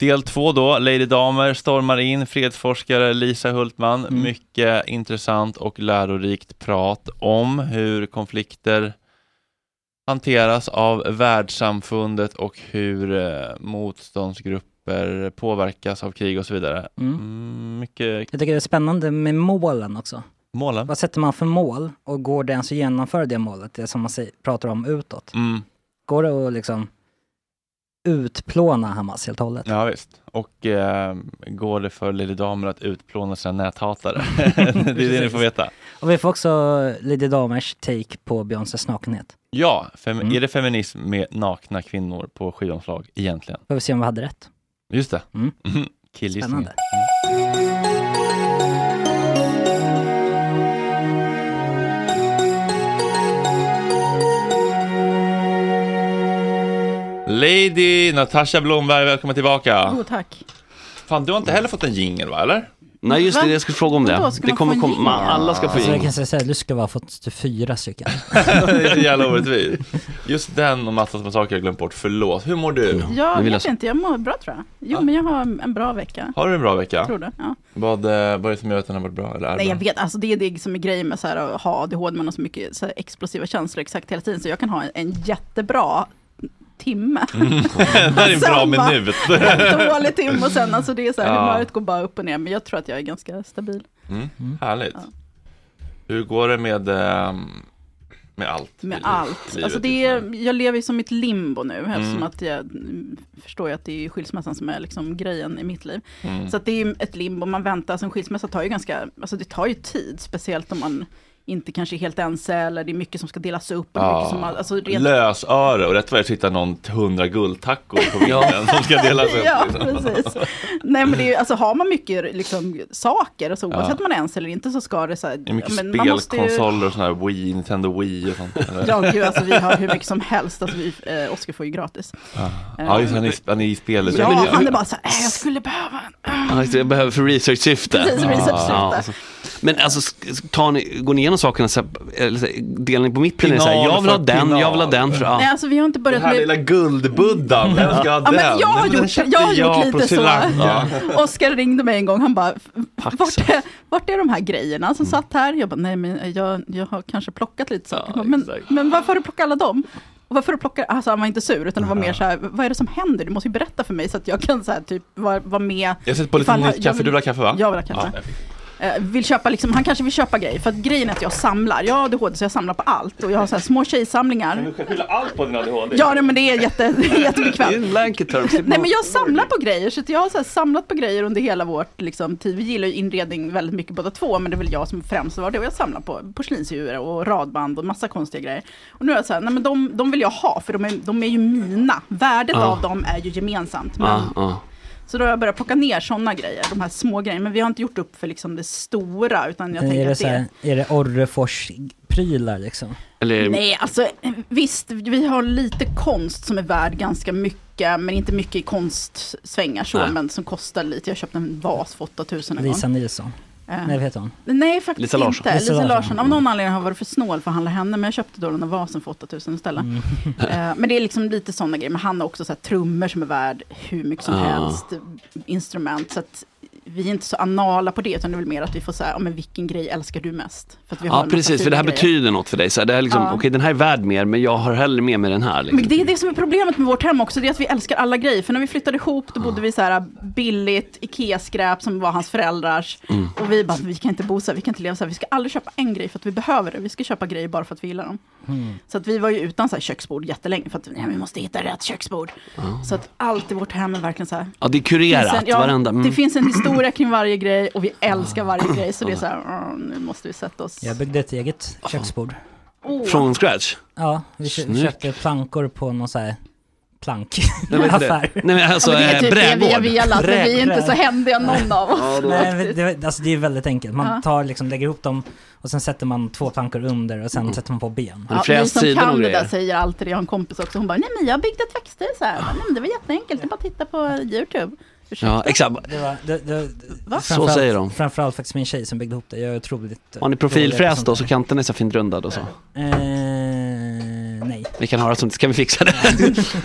Del två då, Lady Damer stormar in, fredsforskare Lisa Hultman. Mm. Mycket intressant och lärorikt prat om hur konflikter hanteras av världssamfundet och hur eh, motståndsgrupper påverkas av krig och så vidare. Mm. Mm, mycket Jag tycker det är spännande med målen också. målen. Vad sätter man för mål och går det ens att genomföra det målet? Det som man pratar om utåt. Mm, Går det att liksom utplåna Hamas helt och hållet? ja visst. Och eh, går det för Lady Damer att utplåna sina näthatare? det är det ni får veta. Och vi får också Lady Damers take på Beyoncés nakenhet. Ja, Mm. är det feminism med nakna kvinnor på skivomslag egentligen? Får vi se om vi hade rätt. Just det. Mm. Killgissningen. Spännande. Lady Natasha Blomberg, välkommen tillbaka. Oh, tack. Fan, du har inte heller fått en jingel va, eller? Nej just det, jag skulle fråga om det. Det kommer komma, alla ska få Så jag jingel. kan säga att du skulle ha fått typ fyra stycken. det är så jävla orättvist. Just den och massa små saker jag glömt bort, förlåt. Hur mår du? Jag vet jag- inte, jag mår bra tror jag. Jo, men jag har en bra vecka. Har du en bra vecka? Tror det. Ja. Vad, eh, vad är det som gör att den har varit bra? Eller är Nej, jag vet, alltså det är det som är grejen med så här, att ha ADHD, man har så mycket så här, explosiva känslor exakt hela tiden, så jag kan ha en, en jättebra timme. det här är en bra minut. En dålig timme och sen, alltså det är så här, Ja. humöret går bara upp och ner, men jag tror att jag är ganska stabil. Mm, härligt. Ja. Hur går det med, ehm, med allt? Med allt. livet Alltså det är, jag lever ju som ett limbo nu, Mm. eftersom att jag mm, förstår ju att det är skilsmässan som är liksom grejen i mitt liv. Mm. Så att det är ju ett limbo, man väntar, alltså en skilsmässa tar ju ganska, alltså det tar ju tid, speciellt om man inte kanske helt ense, eller det är mycket som ska delas upp. Och mycket som, man- alltså rent, Lösöre och rätt vad det är sitter någon hundra guldtackor på vinden som ska delas upp. Ja, liksom. precis. Nej men det är alltså har man mycket liksom, saker, alltså, oavsett Ja. om man är ens eller inte så ska det så här, Det är mycket ja, men måste ju- spelkonsoler och sådana här Wii, Nintendo Wii och sånt. eller? Ja, gud, alltså vi har hur mycket som helst, alltså vi, eh, Oskar får ju gratis. Ja, just han är, han är i spelet. Ja, han är bara så här, äh, jag skulle behöva en. Ja, Jag behöver för research-syfte. Precis, research-syfte. Ja. Men alltså, tar ni, går ni igenom sakerna, så här, ni på mitten? Är det så här, Pinal jag vill ha den, jag vill ha pinal. den. För, ja. Nej, alltså vi har inte Den börjat här med... lilla guldbuddan, vem ska ha Ja, den? men jag har den gjort, jag har gjort lite så. Oskar ringde mig en gång, han bara, vart är, vart är de här grejerna som satt här? Jag bara, nej men jag, jag har kanske plockat lite saker. Ja, men, men varför har du plockat alla dem? Och varför plockat, alltså han var inte sur, utan det var mer så här, vad är det som händer? Du måste ju berätta för mig så att jag kan så här, typ vara vara med. Jag sätter på lite nytt kaffe, du vill ha kaffe va? Jag vill ha kaffe. Ja, vill köpa liksom, han kanske vill köpa grejer, för att grejen är att jag samlar. Jag har ADHD så jag samlar på allt och jag har så här små tjejsamlingar. Du ska skylla allt på din ADHD. Ja, nej, men det är jätte, jättebekvämt. en blanket term. Nej men jag samlar på grejer, så att jag har så här samlat på grejer under hela vårt liksom, tid. Vi gillar ju inredning väldigt mycket båda två, men det är väl jag som främst var det. Och jag samlar på porslinsdjur och radband och massa konstiga grejer. Och nu är jag så här, nej men de, de vill jag ha, för de är, de är ju mina. Värdet Ja. av dem är ju gemensamt. Men, Ja, ja. Så då har jag börjat plocka ner sådana grejer, de här små grejerna. Men vi har inte gjort upp för liksom det stora, utan jag är, tänker det att det här, är det Orrefors-prylar liksom? Eller, Nej, alltså visst, vi har lite konst som är värd ganska mycket, men inte mycket i konstsvängar så, Nej. men som kostar lite. Jag köpte en vas för 8000 en gång. Lisa Nilsson? Eh, Nej, heter hon? Nej, faktiskt Lisa Larsson. inte. Lisa Lisa, Larsson. Larsson. Av någon anledning har jag varit för snål för att handla henne, men jag köpte då den där vasen för 8000 istället. Mm. Eh, men det är liksom lite sådana grejer. Men han har också så här trummor som är värd hur mycket som Ah. helst, instrument. Så att vi är inte så anala på det, utan det är väl mer att vi får säga, ja, men vilken grej älskar du mest? För att vi har ja precis, för det här grejer. betyder något för dig. Så här, det är liksom, Ja. okej den här är värd mer, men jag har hellre med mig den här. Liksom. Men det är det som är problemet med vårt hem också, det är att vi älskar alla grejer. För när vi flyttade ihop, då bodde vi så här billigt, Ikea-skräp som var hans föräldrars. Mm. Och vi bara, vi kan inte bo så här, vi kan inte leva så här, vi ska aldrig köpa en grej för att vi behöver det. Vi ska köpa grejer bara för att vi gillar dem. Mm. Så att vi var ju utan så här köksbord jättelänge, för att nej, vi måste hitta rätt köksbord. Så att allt i vårt hem är verkören så här. Ja, det är kurerat, en- ja, varenda. Mm. Det finns en historia kring varje grej och vi älskar varje grej. Så det är så här, "Åh, nu måste vi sätta oss. Jag byggde ett eget köksbord. Åh. Från scratch? Ja, vi Snyggt. köpte plankor på någon så här plank Nej, men, alltså Ja, men det är eh, typ det vi har brädgård. velat, men vi är inte så händiga någon av oss. Nej, det, alltså det är väldigt enkelt. Man Ja. tar liksom, lägger ihop dem och sen sätter man två plankor under och sen sätter man på ben. Du fräst vi som kan det där säger alltid det. Jag har en kompis också. Hon bara, nej men jag byggde ett växthus här. Nej, men det var jätteenkelt, det är bara att titta på YouTube. Ursäkta? Ja, exakt. Det var, det, det, Va? Så säger de. Framförallt faktiskt min tjej som byggde ihop det. Jag är otroligt... Har ni profilfräs då så kanten är så fint rundad och så? Eh, nej. Vi kan höra sånt, ska vi fixa det?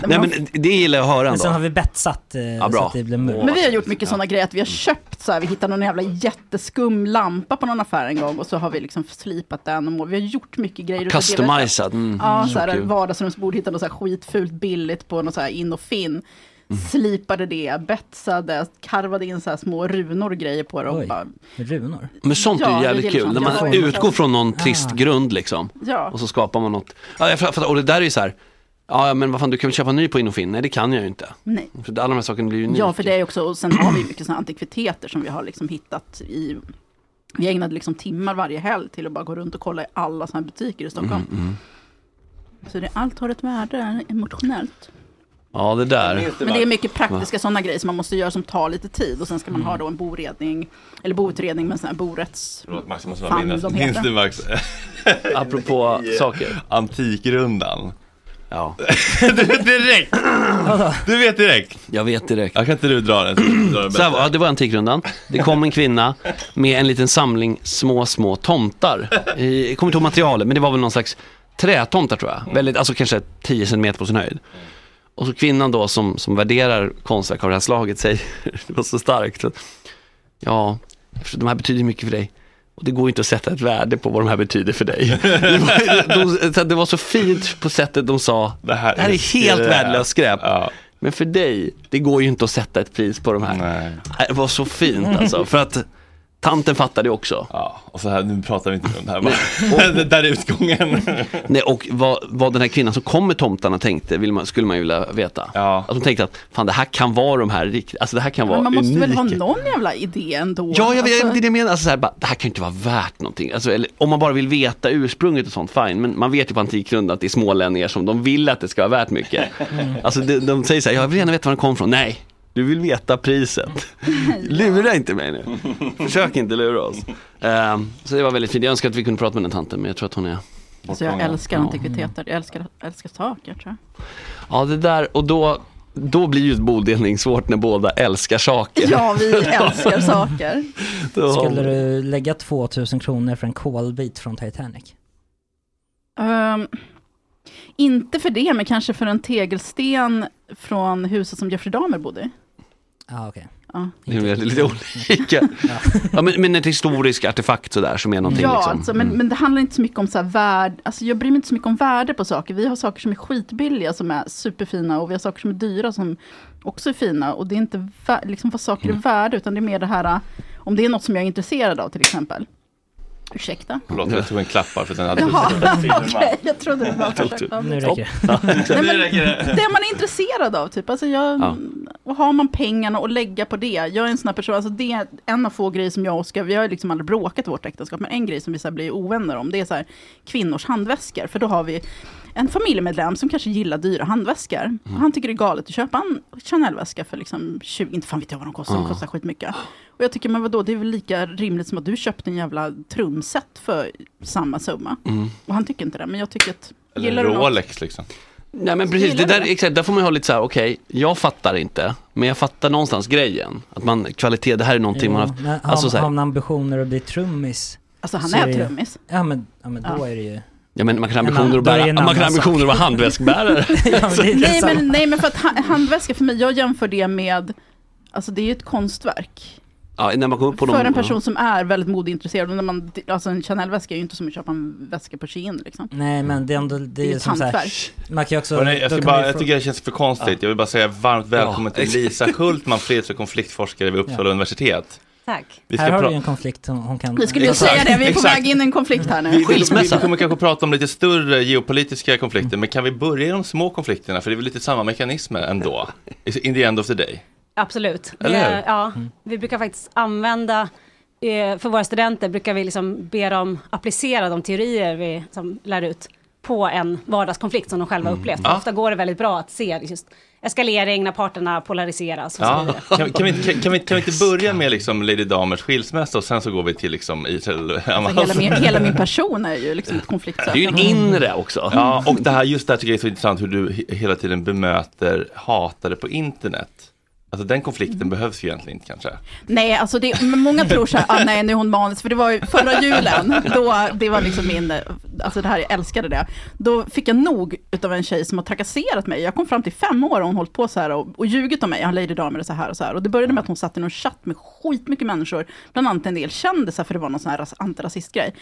nej men det gillar jag att höra Men sen har ändå. vi betsat eh, Ja, så att det blir mörkt. Men vi har gjort mycket sådana grejer att vi har köpt så här, vi hittade någon jävla jätteskum lampa på någon affär en gång och så har vi liksom slipat den och vi har gjort mycket grejer. Customized. Mm, Ja, så så här, vardagsrumsbord hittade något så här skitfult billigt på något så här in och fin. Mm. Slipade det, betsade, karvade in så här små runor och grejer på det och Oj. bara, Runor. Men sånt är Ja, ju jävligt gillar kul. sånt. När man får- utgår från någon trist Ah. grund liksom. ja. Och så skapar man något. Ja, jag fattar. Och det där är ju så här. Ja, ja, men vad fan, du kan väl köpa ny på Innofin? Nej, det kan jag ju inte. Nej. För alla de här sakerna blir ju unika. Ja, för det är också, och sen har vi mycket såna antikviteter som vi har liksom hittat i vi ägnade liksom timmar varje helg till att bara gå runt och kolla i alla sådana här butiker i Stockholm. Mm, Så det, allt har ett värde emotionellt. Ja, det där. Men det är mycket praktiska sådana grejer som man måste göra som tar lite tid. Och sen ska man ha då en boredning, eller boutredning med sån här borätts... Förlåt Max, jag måste bara minnas. Minns du Max? Apropå saker. Antikrundan. Ja, du vet direkt! Du vet direkt. jag vet direkt. Jag kan inte du dra den? så du drar den Så här, var- ja, det var Antikrundan. Det kom en kvinna med en liten samling små, små tomtar. Jag kommer inte ihåg materialet, men det var väl någon slags trätomtar tror jag. Väldigt, alltså kanske 10 cm på sin höjd. Och så kvinnan då som, som värderar konstverk av det här slaget säger, det var så starkt. Ja, de här betyder mycket för dig. Och det går inte att sätta ett värde på vad de här betyder för dig. Det var, de, det var så fint på sättet de sa, det här, är helt skräp." värdelöst skräp. Ja. Men för dig, det går ju inte att sätta ett pris på de här. Nej, Det var så fint alltså, för att tanten fattade ju också. Ja, och så här, nu pratar vi inte om det här. bara. det där är utgången. Nej, och vad, vad den här kvinnan som kom med tomtarna tänkte, vill man, skulle man ju vilja veta. Ja. Att hon tänkte att, fan det här kan vara de här riktigt, alltså det här kan vara Men man måste unika. väl ha någon jävla idé ändå? Ja, jag Alltså- det är det jag menar. Alltså, så här, bara, det här kan ju inte vara värt någonting. Alltså, eller, om man bara vill veta ursprunget och sånt, fine. Men man vet ju på Antikrundan att det är smålänningar som de vill att det ska vara värt mycket. Alltså, de, de säger så här, jag vill gärna veta var den kom från. Nej, du vill veta priset. Lura inte mig nu. Försök inte lura oss. Ehm, så det var väldigt fint. Jag önskar att vi kunde prata med den tanten, men jag tror att hon är Alltså jag älskar antikviteter, jag älskar, älskar saker tror jag. Ja, det där, och då, då blir ju ett bodelning svårt när båda älskar saker. Ja, vi älskar saker. Skulle du lägga 2000 kronor för en kolbit från Titanic? Ehm, inte för det, men kanske för en tegelsten från huset som Jeffrey Dahmer bodde i. Ja, okej. Ja, Det är lite olika. Ja, men, men ett historiskt artefakt sådär som är någonting ja liksom. alltså, men, men det handlar inte så mycket om så här värde, alltså jag bryr mig inte så mycket om värde på saker. Vi har saker som är skitbilliga som är superfina och vi har saker som är dyra som också är fina. Och det är inte liksom vad saker är värda, utan det är mer det här, om det är något som jag är intresserad av till exempel. Ursäkta? Förlåt, jag tog en klappar för att den hade Jaha, okej, jag trodde det var försök. Nu räcker det. Nej, men, det man är intresserad av, typ. Alltså jag, Ja. och har man pengarna att lägga på det. Jag är en sån här person, alltså det är en av få grejer som jag och Oskar, vi har liksom aldrig bråkat i vårt äktenskap, men en grej som vi så här blir ovänner om, det är så här, kvinnors handväskor. För då har vi en familjemedlem som kanske gillar dyra handväskor. Och han tycker det är galet att köpa en Chanel-väska för liksom 20, inte fan vet jag vad de kostar, de kostar skitmycket. Och jag tycker, men vadå, det är väl lika rimligt som att du köpte en jävla trumset för samma summa. Och han tycker inte det, men jag tycker att, Eller gillar du något? Rolex liksom. Nej men precis, det där, exakt, där får man ju ha lite så här, okej, jag fattar inte, men jag fattar någonstans grejen. Att man, kvalitet, det här är någonting man har haft. har, alltså så här- har man ambitioner att bli trummis? Alltså han är är trummis. Ja men, ja, men då Ja. är det ju... Ja men man kan ambitioner att bära, man kan ambitioner att vara handväskbärare. ja, men Nej men, nej men för att ha- handväska för mig, jag jämför det med, alltså det är ju ett konstverk. Ja, när man kommer på för dem, en person som är väldigt modeintresserad. När man, alltså en Chanel-väska är ju inte som att köpa en väska på Shein liksom. Nej men det är ändå, det Det är är som så här, hantverk. man kan också... Hörrni, jag, ska bara, jag tycker det känns för konstigt. Jag vill bara säga varmt välkommen Ja, till Lisa Schultman, freds och konfliktforskare vid Uppsala universitet. Tack. Vi Här har du ju en konflikt som hon kan... Vi skulle ju säga det, vi är på väg in i en konflikt här Vi, nu. vi, vi, vi kommer kanske prata om lite större geopolitiska konflikter, men kan vi börja i de små konflikterna? För det är väl lite samma mekanismer ändå, in the end of the day. Absolut. Eller hur? Mm. ja, vi brukar faktiskt använda, eh, för våra studenter brukar vi liksom be dem applicera de teorier vi som lär ut på en vardagskonflikt som de själva upplevt. Mm. Ja. Ofta går det väldigt bra att se just eskalering när parterna polariseras och Ja. Kan, kan, vi, inte- kan, kan, vi, kan vi inte börja med liksom Lady Damers skilsmässa och sen så går vi till liksom Israel Alltså, hela, min, hela min person är ju liksom ett det är ju konfliktsökande. en inre också. Ja, och det här, just det här tycker jag är så intressant hur du he- hela tiden bemöter hatare på internet. Alltså den konflikten behövs ju egentligen inte kanske. Nej, alltså det, men många tror så här, ah, nej nu är hon manisk, för det var ju förra julen, då, det var liksom min, alltså det här, jag älskade det. Då fick jag nog utav en tjej som har trakasserat mig. Jag kom fram till fem år och hon hållit på så här och, och ljugit om mig, ja, Lady Damer är så här och så här. Och det började med att hon satt i någon chatt med skitmycket människor, bland annat en del kändisar, för det var någon sån här ras- antirasistgrej.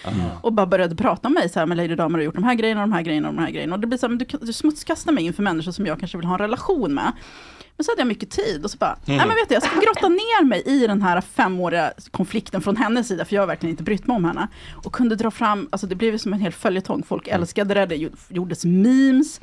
Och bara började prata om mig så här, med Lady Damer har gjort de här grejerna, de här grejerna och de här grejerna. Och det blir så här, men du, du smutskastar mig inför människor som jag kanske vill ha en relation med. Men så hade jag mycket tid och så bara, nej men vet du, jag ska grotta ner mig i den här femåriga konflikten från hennes sida, för jag har verkligen inte brytt mig om henne. Och kunde dra fram, alltså det blev ju som en hel följetong, folk älskade det, det gjord- gjordes memes.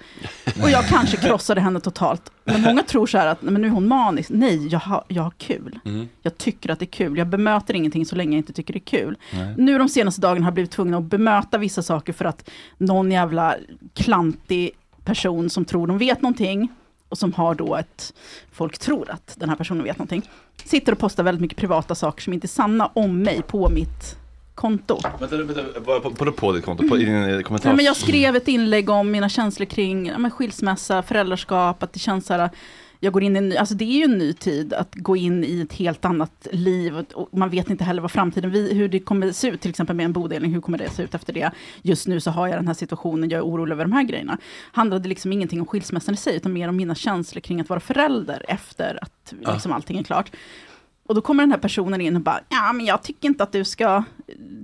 Och jag kanske krossade henne totalt. Men många tror så här att, nej, men nu är hon manisk. Nej, jag har, jag har kul. Jag tycker att det är kul. Jag bemöter ingenting så länge jag inte tycker det är kul. Nu de senaste dagarna har jag blivit tvungen att bemöta vissa saker för att någon jävla klantig person som tror de vet någonting och som har då ett, folk tror att den här personen vet någonting, sitter och postar väldigt mycket privata saker som inte är sanna om mig på mitt konto. Vänta, vänta, på, på, på ditt konto, på, i din eh, kommentar. Nej, men jag skrev ett inlägg om mina känslor kring ja, skilsmässa, föräldraskap, att det känns så här, jag går in i en ny, alltså det är ju en ny tid att gå in i ett helt annat liv och, man vet inte heller vad framtiden, vi, hur det kommer se ut, till exempel med en bodelning, hur kommer det se ut efter det? Just nu så har jag den här situationen, jag är orolig över de här grejerna. Handlade liksom ingenting om skilsmässan i sig, utan mer om mina känslor kring att vara förälder efter att liksom allting är klart. Och då kommer den här personen in och bara, ja men jag tycker inte att du ska eh,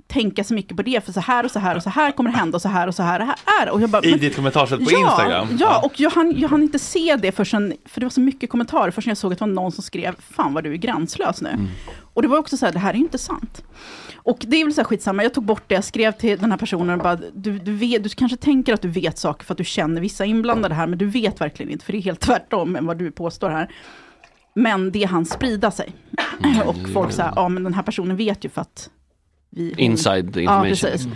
tänka så mycket på det, för så här och så här och så här kommer det hända och så här och så här och här är Och jag bara, I ditt kommentarsfält på ja, Instagram? Ja, och jag hann, jag hann inte se det förrän, för det var så mycket kommentarer, förrän jag såg att det var någon som skrev, fan vad du är gränslös nu. Och det var också så här, det här är ju inte sant. Och det är väl så här skitsamma, jag tog bort det, jag skrev till den här personen och bara, du, du, vet, du kanske tänker att du vet saker för att du känner vissa inblandade här, men du vet verkligen inte, för det är helt tvärtom än vad du påstår här. Men det hann sprida sig. Och folk sa, ja men den här personen vet ju för att vi... Inside Ja, information. precis.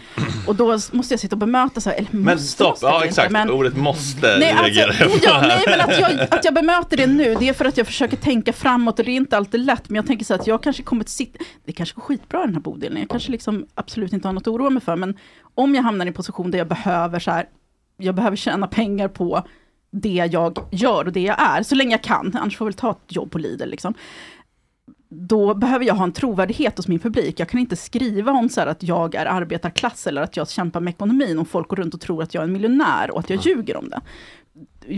Och då måste jag sitta och bemöta så här, eller Men måste, stopp, måste ja exakt, men- ordet måste Nej, alltså, ja, nej, men att jag, att jag bemöter det nu, det är för att jag försöker tänka framåt och det är inte alltid lätt. Men jag tänker så här att jag kanske kommer att sitta, det kanske går skitbra i den här bodelningen. Jag kanske liksom absolut inte har något att oroa mig för. Men om jag hamnar i en position där jag behöver så här, jag behöver tjäna pengar på det jag gör och det jag är, så länge jag kan, annars får jag väl ta ett jobb på Lidl liksom. Då behöver jag ha en trovärdighet hos min publik. Jag kan inte skriva om så att jag är arbetarklass eller att jag kämpar med ekonomin om folk går runt och tror att jag är en miljonär och att jag ljuger om det.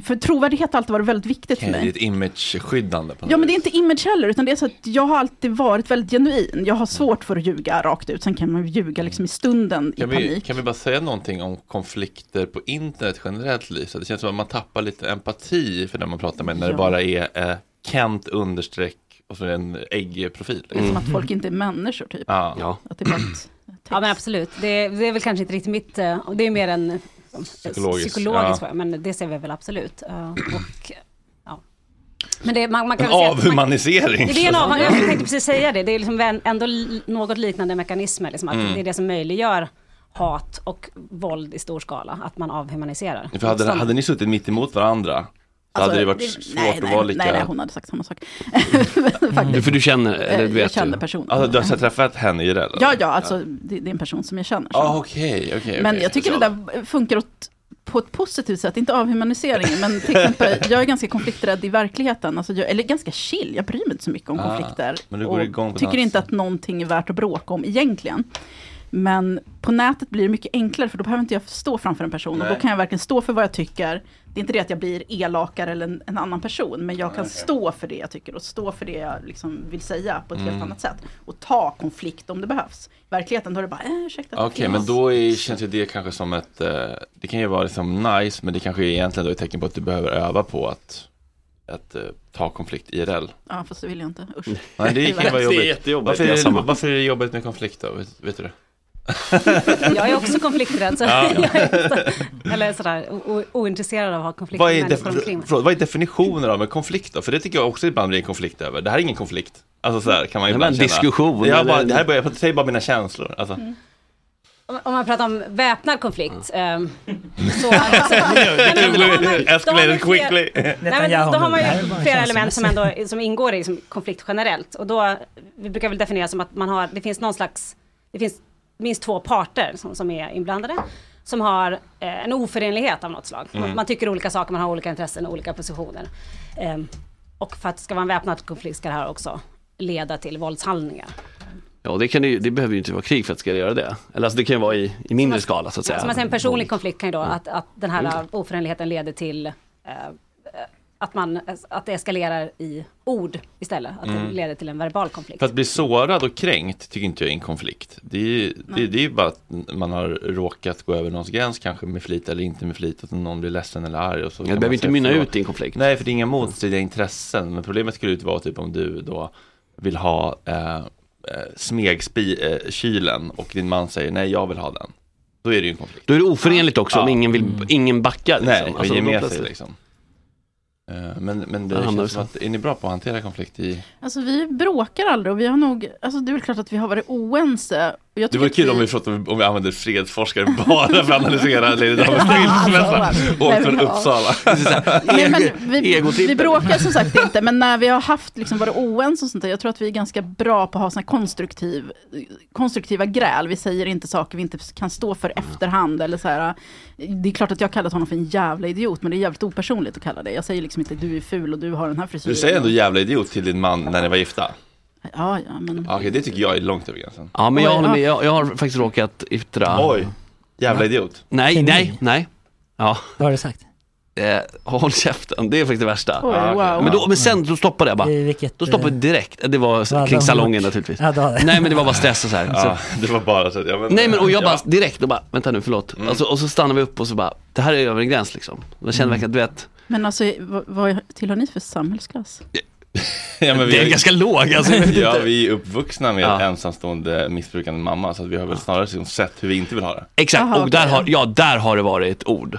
För trovärdighet har alltid varit väldigt viktigt för Okej, det är mig. ett imageskyddande på något Ja men det är inte image heller, utan det är så att jag har alltid varit väldigt genuin. Jag har svårt för att ljuga rakt ut, sen kan man ju ljuga liksom i stunden i Kan vi, panik. kan vi bara säga någonting om konflikter på internet generellt Lisa? Det känns som att man tappar lite empati för den man pratar med när det Ja. bara är eh, Kent understreck och så en äggprofil. Det är som att folk inte är människor typ. Ja. Ja. Att det är bara ett Ja men absolut, det, det är väl kanske inte riktigt mitt, eh, det är mer en som, Psykologisk, psykologisk ja. men det ser vi väl absolut. Eh, och, ja. Men det, man, man kan En att man- avhumanisering. Det är en av, jag tänkte precis säga det, det är liksom ändå något liknande mekanismer, liksom, att Mm. det är det som möjliggör hat och våld i stor skala, att man avhumaniserar. För hade, hade ni suttit mitt emot varandra Alltså, hade det varit svårt nej, att nej, vara lika... Nej, nej, hon hade sagt samma sak. Du, för du känner, eller Eh, du jag vet kände ju. personen. Alltså, du har träffat henne i det? Ja, ja, alltså det, det är en person som jag känner. så. Ah, okej, okej. Men okej. jag tycker det där funkar åt, på ett positivt sätt, inte avhumaniseringen, men till exempel, jag är ganska konflikträdd i verkligheten, alltså jag, eller ganska chill, jag bryr mig inte så mycket om Ah, konflikter. men du går och igång på tycker annat inte att någonting är värt att bråka om egentligen. Men på nätet blir det mycket enklare, för då behöver inte jag stå framför en person, och Nej. då kan jag verkligen stå för vad jag tycker. Det är inte det att jag blir elakare eller en, en annan person, men jag kan stå för det jag tycker och stå för det jag liksom vill säga på ett Mm. helt annat sätt. Och ta konflikt om det behövs. I verkligheten då är det bara, äh, ursäkta. att det Okej, men finns. då är, känns ju det kanske som ett, eh, det kan ju vara liksom nice, men det kanske är egentligen då ett tecken på att du behöver öva på att, att eh, ta konflikt IRL. Ja, fast det vill jag inte. Usch. Nej, det kan ju vara Det är jobbigt. jättejobbigt, Varför är, det, varför är det jobbigt med konflikt då? Vet, vet du det? Jag är också konflikträdd, så Ja. jag är så, eller sådär o, ointresserad av att ha konflikter Vad är, def- förlåt, vad är definitionen av en konflikt då? För det tycker jag också ibland blir en konflikt över. Det här är ingen konflikt. Alltså så här kan man ju ibland en känna. diskussion, Jag bara, det här är bara, jag säger bara mina känslor. Alltså. Mm. Om, man pratar om väpnad konflikt, ehm, så... alltså, Escalated quickly. Då har man ju flera element som, ändå, som ingår i som konflikt generellt. Och då, vi brukar väl definiera som att man har, det finns någon slags, det finns minst två parter som, som är inblandade. Som har eh, en oförenlighet av något slag. Man, man tycker olika saker, man har olika intressen och olika positioner. Ehm, och för att det ska vara en väpnad konflikt ska det här också leda till våldshandlingar. Ja, det, kan det, det behöver ju inte vara krig för att det ska göra det. Eller alltså det kan ju vara i, i mindre skala så att säga. Som man säger, en personlig konflikt kan ju då att, att den här oförenligheten leder till eh, att, man, att det eskalerar i ord istället. Att det leder till en verbal konflikt. För att bli sårad och kränkt tycker inte jag är en konflikt. Det är, ju- det, det är ju bara att man har råkat gå över någons gräns, kanske med flit eller inte med flit, att någon blir ledsen eller arg. Och så det behöver inte mynna ut i en konflikt. Nej, för det är inga motstridiga intressen. Men problemet skulle ut vara typ om du då vill ha eh, eh, smegkylen och din man säger nej, jag vill ha den. Då är det ju en konflikt. Då är det oförenligt också om Ja. ingen, vill, ingen backar. Nej, liksom. och Alltså, ge då med sig liksom. Eh, Men, men det känns som att, är ni bra på att hantera konflikt i... Alltså vi bråkar aldrig och vi har nog, alltså det är väl klart att vi har varit oense Det vore att kul om vi, pratade, om vi använder fredsforskare bara för att analysera Lady Damas skilsmässa. Åkt från Uppsala. Nej, men vi, vi bråkar som sagt inte, men när vi har haft liksom varit oense och sånt där, jag tror att vi är ganska bra på att ha såna konstruktiv, konstruktiva gräl. Vi säger inte saker vi inte kan stå för efterhand eller så här. Det är klart att jag har kallat honom för en jävla idiot, men det är jävligt opersonligt att kalla det. Jag säger liksom inte du är ful och du har den här frisyren. Du säger ändå jävla idiot till din man när ni var gifta. Ja, ja, men... Ja, Okej, det tycker jag är långt över gränsen. Ja men jag Oj, håller med, ja. jag, jag har faktiskt råkat yttra Oj, jävla idiot. Nej, nej, nej Ja, Vad har du sagt? eh, håll käften, det är faktiskt det värsta Oj, Ja, okej. wow. men, då, men sen då stoppade jag bara I vilket... Då stoppade jag direkt, det var hade kring de salongen gjort? naturligtvis Ja. Nej men det var bara stress och så här. Ja, Så, det var bara så att, ja, men, nej men och jag bara direkt, och bara, vänta nu förlåt Mm. alltså, Och så stannar vi upp och så bara, det här är över en gräns liksom Jag känner verkligen att du vet, Men alltså, vad, vad tillhör ni för samhällsklass? Ja, men vi, det är är- ganska låg alltså, Ja, vi är uppvuxna med Ja. ensamstående missbrukande mamma, så att vi har väl snarare liksom sett hur vi inte vill ha det. Exakt, Jaha, och där har, ja där har det varit ord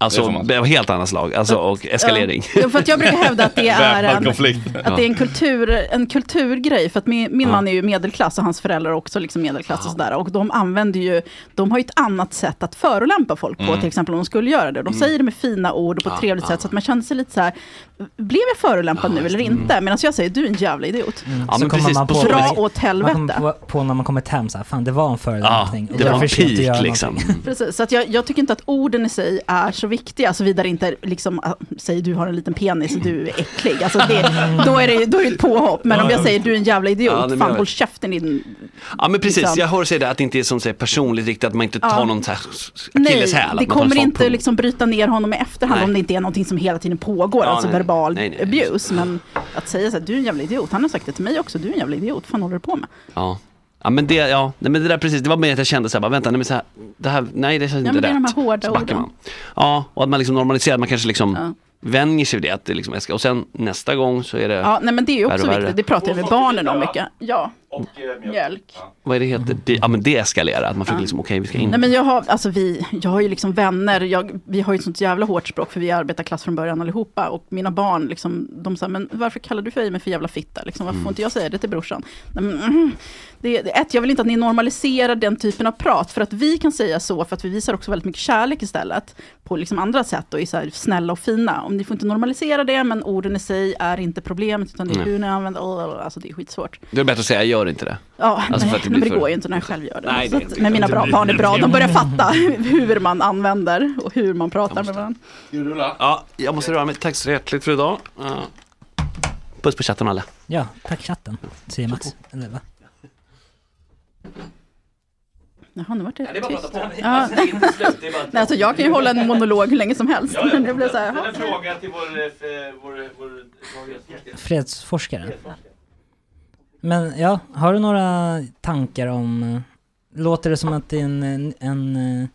Alltså, man det var helt annat slag, alltså och eskalering Ja, för att jag brukar hävda att det är en, att det är en, kultur, en kulturgrej. För att min, min man är ju medelklass och hans föräldrar är också liksom medelklass och sådär. Och de använder ju, de har ju ett annat sätt att förolämpa folk på, Mm. till exempel om de skulle göra det. De säger det med fina ord och på ett trevligt sätt, så att man känner sig lite så här, blev jag förolämpad nu eller inte? Medan jag säger, du är en jävla idiot. Ja Så men kommer precis, man på så Dra åt Man helvete. kommer på, på när man kommit hem så här, fan det var en Ja, förolämpning. och det var göra peak liksom. Precis, så att jag, jag tycker inte att orden i sig är så viktiga, såvida det inte liksom, ah, säg du har en liten penis och du är äcklig. Alltså det, då, är det, då är det ett påhopp. Men om jag säger du är en jävla idiot, Ja, fan håll käften din... Ja men precis, liksom. jag hör säga det att det inte är som säger personligt riktigt, att man inte tar Ja. någon så här Nej, akilleshäl. att det kommer inte punkt. liksom bryta ner honom i efterhand Nej. om det inte är någonting som hela tiden pågår, Ja, alltså nej. verbal Nej, nej. abuse. Men att säga så här, du är en jävla idiot, han har sagt det till mig också, du är en jävla idiot, vad fan håller du på med? Ja. Ja men det, ja, nej, men det där precis, det var mer att jag kände såhär, bara, vänta, nej men så här, det här, nej det känns Ja, inte men det är rätt. de här hårda orden. man. Ja, och att man liksom normaliserar, man kanske liksom Ja. vänjer sig vid det, att det liksom och sen nästa gång så är det, Ja, nej men det är ju också värre. viktigt, det pratar jag med barnen om mycket. Ja, Och eh, mjölk. vad är det heter, det, ja men det eskalerar, att man försöker liksom, okej vi ska in. Nej men jag har, alltså vi, jag har ju liksom vänner, jag, vi har ju ett sånt jävla hårt språk för vi är arbetarklass från början allihopa. Och mina barn, liksom, de säger, men varför kallar du för mig för jävla fitta? Liksom, varför får inte jag säga det till brorsan? Nej, men, mm, det, det, ett, jag vill inte att ni normaliserar den typen av prat, för att vi kan säga så, för att vi visar också väldigt mycket kärlek istället. På liksom andra sätt och är så här snälla och fina. Om ni får inte normalisera det, men orden i sig är inte problemet, utan det är hur ni använder, alltså det är skitsvårt. Det är bättre att säga, gör inte det. Ja, Alltså för nej, att det men det för- går ju inte när jag själv gör det. Nej, det att, men mina det bra barn är bra, de börjar fatta hur man använder och hur man pratar med varandra. Ja, jag måste röra mig, tack så hjärtligt för idag. Ja. Puss på chatten alla. Ja, tack chatten, säger Mats. Eller va? Jaha, nu vart det bara tyst. Ja. Alltså, det är bara Nej, alltså jag kan ju hålla en monolog hur länge som helst. Men det blir så här, jaha. fråga till vår, eh, vår, vår, Fredsforskare. Men ja, har du några tankar om... Låter det som att det är en, en, en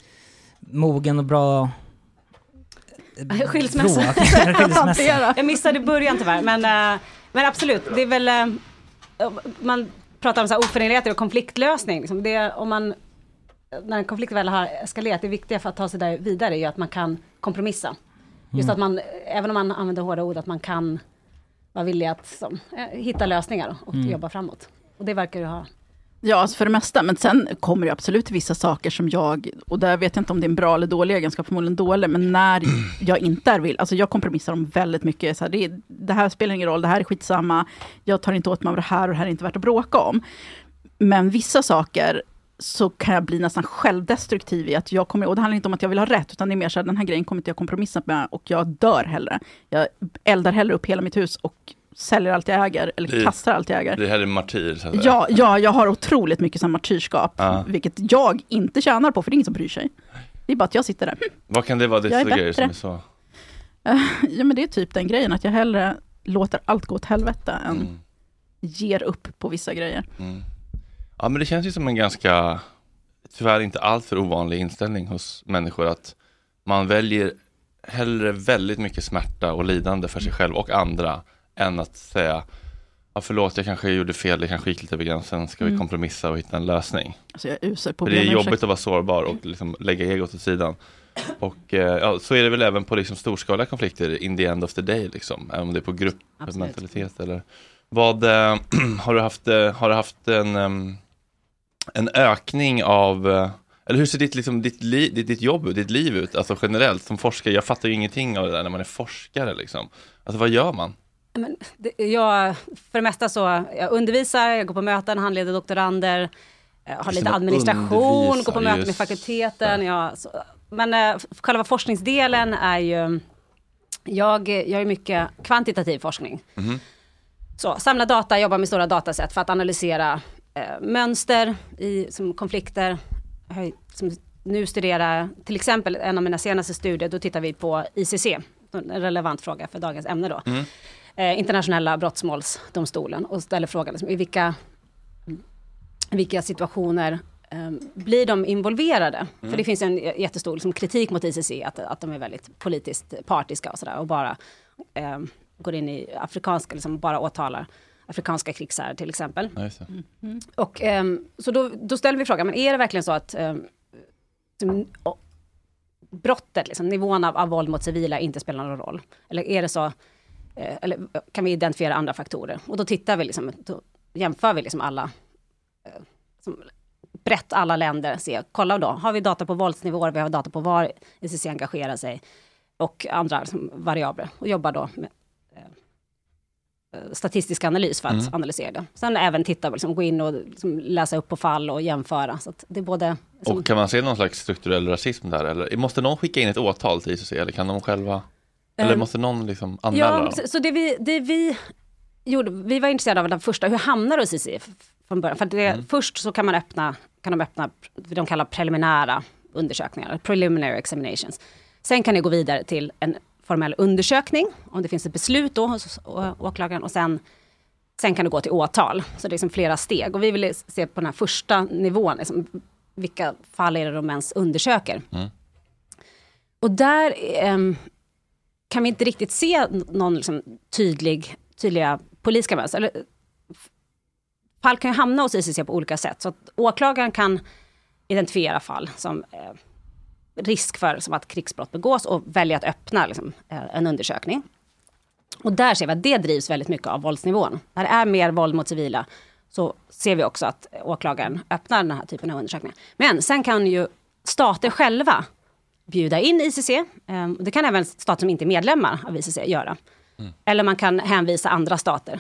mogen och bra... eh, Skilsmässa. Skilsmässa. Jag missade början tyvärr, men, eh, men absolut, det är väl, eh, man pratar om så här oförenligheter och konfliktlösning. Liksom. Det, om man, när en konflikt väl har eskalerat, det viktiga för att ta sig där vidare är ju att man kan kompromissa. Just att man, även om man använder hårda ord, att man kan vara villig att som, eh, hitta lösningar och jobba framåt. Och det verkar ju ha Ja, alltså för det mesta. Men sen kommer det absolut vissa saker som jag, och där vet jag inte om det är en bra eller dålig egenskap, förmodligen dålig, men när jag inte är vill, alltså jag kompromissar om väldigt mycket, så här, det, det här spelar ingen roll, det här är skitsamma, jag tar inte åt mig av det här och det här är inte värt att bråka om. Men vissa saker så kan jag bli nästan självdestruktiv i att jag kommer, och det handlar inte om att jag vill ha rätt, utan det är mer så här, den här grejen kommer inte jag kompromissa med och jag dör hellre. Jag eldar hellre upp hela mitt hus och säljer allt jag äger, eller Det- kastar allt jag äger. Det här är martyr så att. Ja, ja, jag har otroligt mycket som martyrskap, Ja. vilket jag inte tjänar på, för det är ingen som bryr sig. Det är bara att jag sitter där. Vad kan det vara, det så grejer som är så... Ja, men det är typ den grejen, att jag hellre låter allt gå åt helvete än Mm. ger upp på vissa grejer. Mm. Ja men det känns ju som en ganska, tyvärr inte alltför ovanlig inställning hos människor att man väljer hellre väldigt mycket smärta och lidande för sig själv och andra än att säga ja, förlåt jag kanske gjorde fel, det kanske gick lite över gränsen, ska vi Mm. kompromissa och hitta en lösning? Alltså jag är usel på För det är jobbigt ursäkt. att vara sårbar och liksom lägga egot åt sidan. Och eh, ja, så är det väl även på liksom storskaliga konflikter in the end of the day, liksom. även om det är på gruppmentalitet eller vad, eh, har, du haft, eh, har du haft en, ehm, en ökning av, eh, eller hur ser ditt, liksom, ditt, li, ditt, ditt jobb ditt liv ut, alltså generellt som forskare? Jag fattar ju ingenting av det där när man är forskare liksom. Alltså vad gör man? Men det, jag, för det mesta så, jag undervisar, jag går på möten, handleder doktorander, jag har lite administration, går på möten med fakulteten. Jag, så, men eh, själva forskningsdelen är ju, jag, är mycket kvantitativ forskning. Mhm. Så, samla data, jobba med stora dataset för att analysera eh, mönster i som konflikter. Jag som nu studerar, till exempel en av mina senaste studier, då tittar vi på ICC, en relevant fråga för dagens ämne då. Eh, internationella brottmålsdomstolen och ställer frågan liksom, i vilka, vilka situationer eh, blir de involverade? För det finns en jättestor liksom, kritik mot ICC, att, att de är väldigt politiskt partiska och sådär och bara eh, går in i afrikanska, liksom bara åtalar afrikanska krigsherrar till exempel. Det. Och, ehm, så då, då ställer vi frågan, men är det verkligen så att o- brottet, liksom, nivån av, av våld mot civila inte spelar någon roll? Eller är det så, eh, eller kan vi identifiera andra faktorer? Och då tittar vi, liksom, då jämför vi liksom alla, eh, som, brett alla länder, se, kolla då, har vi data på våldsnivåer, vi har data på var ICC engagerar sig och andra liksom, variabler och jobbar då med eh, statistisk analys för att analysera det. Sen även titta, liksom, gå in och liksom, läsa upp på fall och jämföra. Så det är både... Liksom, Och kan man se någon slags strukturell rasism där eller måste någon skicka in ett åtal till ICC eller kan de själva, eller Ehm, måste någon liksom anmäla ja, så, så det vi, det vi gjorde, vi var intresserade av den första, hur hamnar du hos ICC från början? För det, Mm. först så kan man öppna, kan de öppna det de kallar preliminära undersökningar, preliminary examinations. Sen kan det gå vidare till en formell undersökning, om det finns ett beslut då hos åklagaren och sen Sen kan det gå till åtal, så det är liksom flera steg. Och vi ville se på den här första nivån, liksom, vilka fall är det de ens undersöker? Mm. Och där ehm, kan vi inte riktigt se någon liksom tydlig, tydliga politiska mönster. Eller, fall kan ju hamna hos ICC på olika sätt. Så att åklagaren kan identifiera fall som eh, risk för som att krigsbrott begås och välja att öppna liksom, eh, en undersökning. Och där ser vi att det drivs väldigt mycket av våldsnivån. När det är mer våld mot civila så ser vi också att åklagaren öppnar den här typen av undersökningar. Men sen kan ju stater själva bjuda in ICC. eh, Det kan även stater som inte är medlemmar av ICC göra. Eller man kan hänvisa andra stater.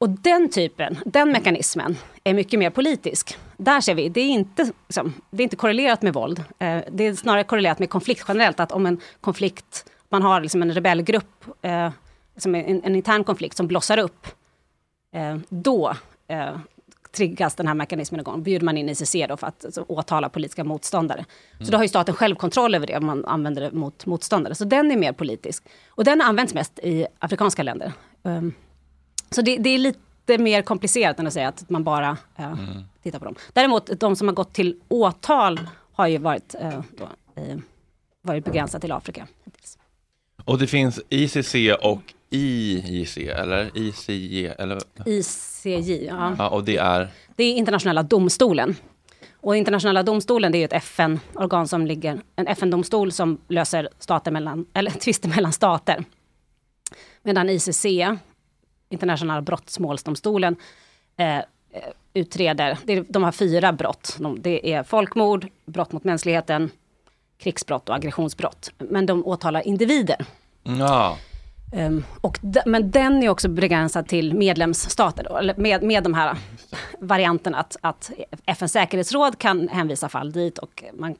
Och den typen, den mekanismen är mycket mer politisk. Där ser vi, det är inte, liksom, det är inte korrelerat med våld. Eh, det är snarare korrelerat med konflikt generellt. Att om en konflikt, man har liksom en rebellgrupp, eh, som en, en intern konflikt som blossar upp. Eh, då eh, triggas den här mekanismen igång. Bjuder man in ICC då för att alltså, åtala politiska motståndare. Så då har ju staten självkontroll över det om man använder det mot motståndare. Så den är mer politisk. Och den används mest i afrikanska länder. Um, så det, det är lite mer komplicerat än att säga att man bara eh, tittar på dem. Däremot de som har gått till åtal har ju varit, eh, då, eh, varit begränsat till Afrika. Och det finns ICC och IJC eller ICJ eller ICJ, ja. ja, och det är Det är internationella domstolen. Och internationella domstolen det är ett FN-organ som ligger, en FN-domstol som löser stater mellan, eller tvister mellan stater. Medan ICC, internationella brottmålsdomstolen, eh, eh, utreder, det är, de har fyra brott. De, det är folkmord, brott mot mänskligheten, krigsbrott och aggressionsbrott. Men de åtalar individer. ja, Um, och men den är också begränsad till medlemsstater, då, eller med, med de här varianterna att, att FNs säkerhetsråd kan hänvisa fall dit och man,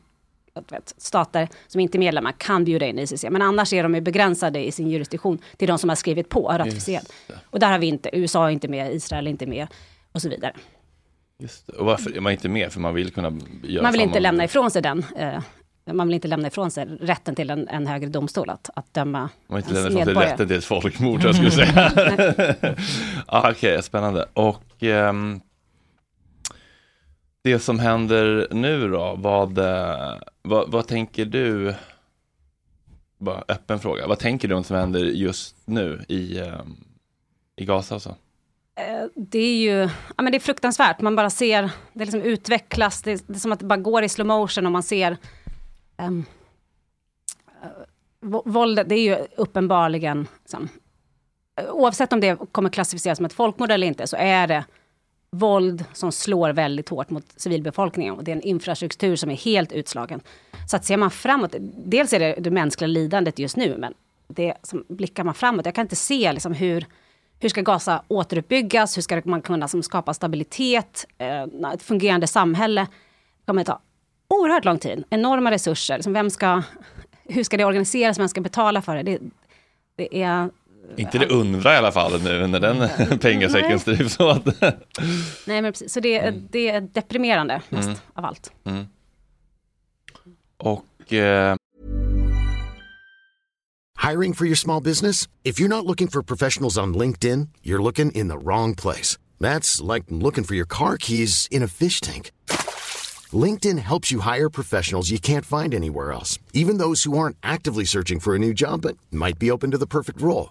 vet, stater som inte är medlemmar kan bjuda in ICC. Men annars är de ju begränsade i sin jurisdiktion till de som har skrivit på och ratificerat. Och där har vi inte, USA är inte med, Israel är inte med och så vidare. Och varför är man inte med? För man vill kunna göra Man vill inte lämna ifrån sig den, eh, man vill inte lämna ifrån sig rätten till en, en högre domstol att, att döma Man vill inte lämna ifrån sig rätten till ett folkmord, jag skulle säga. ah, Okej, spännande. Och ehm, det som händer nu då, vad, eh, vad, vad tänker du? Bara öppen fråga. Vad tänker du om det som händer just nu i, eh, i Gaza och så? Eh, det är ju ja, men det är fruktansvärt. Man bara ser, det liksom utvecklas, det, det är som att det bara går i slow motion och man ser um, våldet, det är ju uppenbarligen, liksom, oavsett om det kommer klassificeras som ett folkmord eller inte, så är det våld som slår väldigt hårt mot civilbefolkningen och det är en infrastruktur som är helt utslagen. Så att ser man framåt, dels är det det mänskliga lidandet just nu, men det som blickar man framåt, jag kan inte se liksom hur, hur ska Gaza återuppbyggas, hur ska man kunna som, skapa stabilitet, eh, ett fungerande samhälle. Det kommer ta oerhört lång tid, enorma resurser. Liksom vem ska, hur ska det organiseras, vem ska betala för det? Det, det är inte det UNRWA i alla fall nu när den pengasäcken stryps åt. Nej men precis, så det, är- det är deprimerande mest Mm. av allt. Mm. Och eh, Hiring for your small business? If you're not looking for professionals on LinkedIn, you're looking in the wrong place. That's like looking for your car keys in a fish tank. LinkedIn helps you hire professionals you can't find anywhere else, even those who aren't actively searching for a new job but might be open to the perfect role.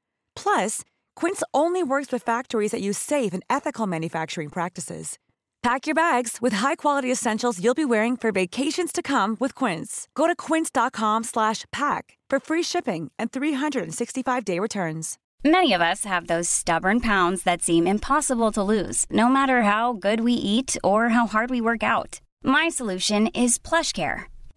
Plus, Quince only works with factories that use safe and ethical manufacturing practices. Pack your bags with high-quality essentials you'll be wearing for vacations to come with Quince. Go to quince.com slash pack for free shipping and 365-day returns. Many of us have those stubborn pounds that seem impossible to lose, no matter how good we eat or how hard we work out. My solution is PlushCare.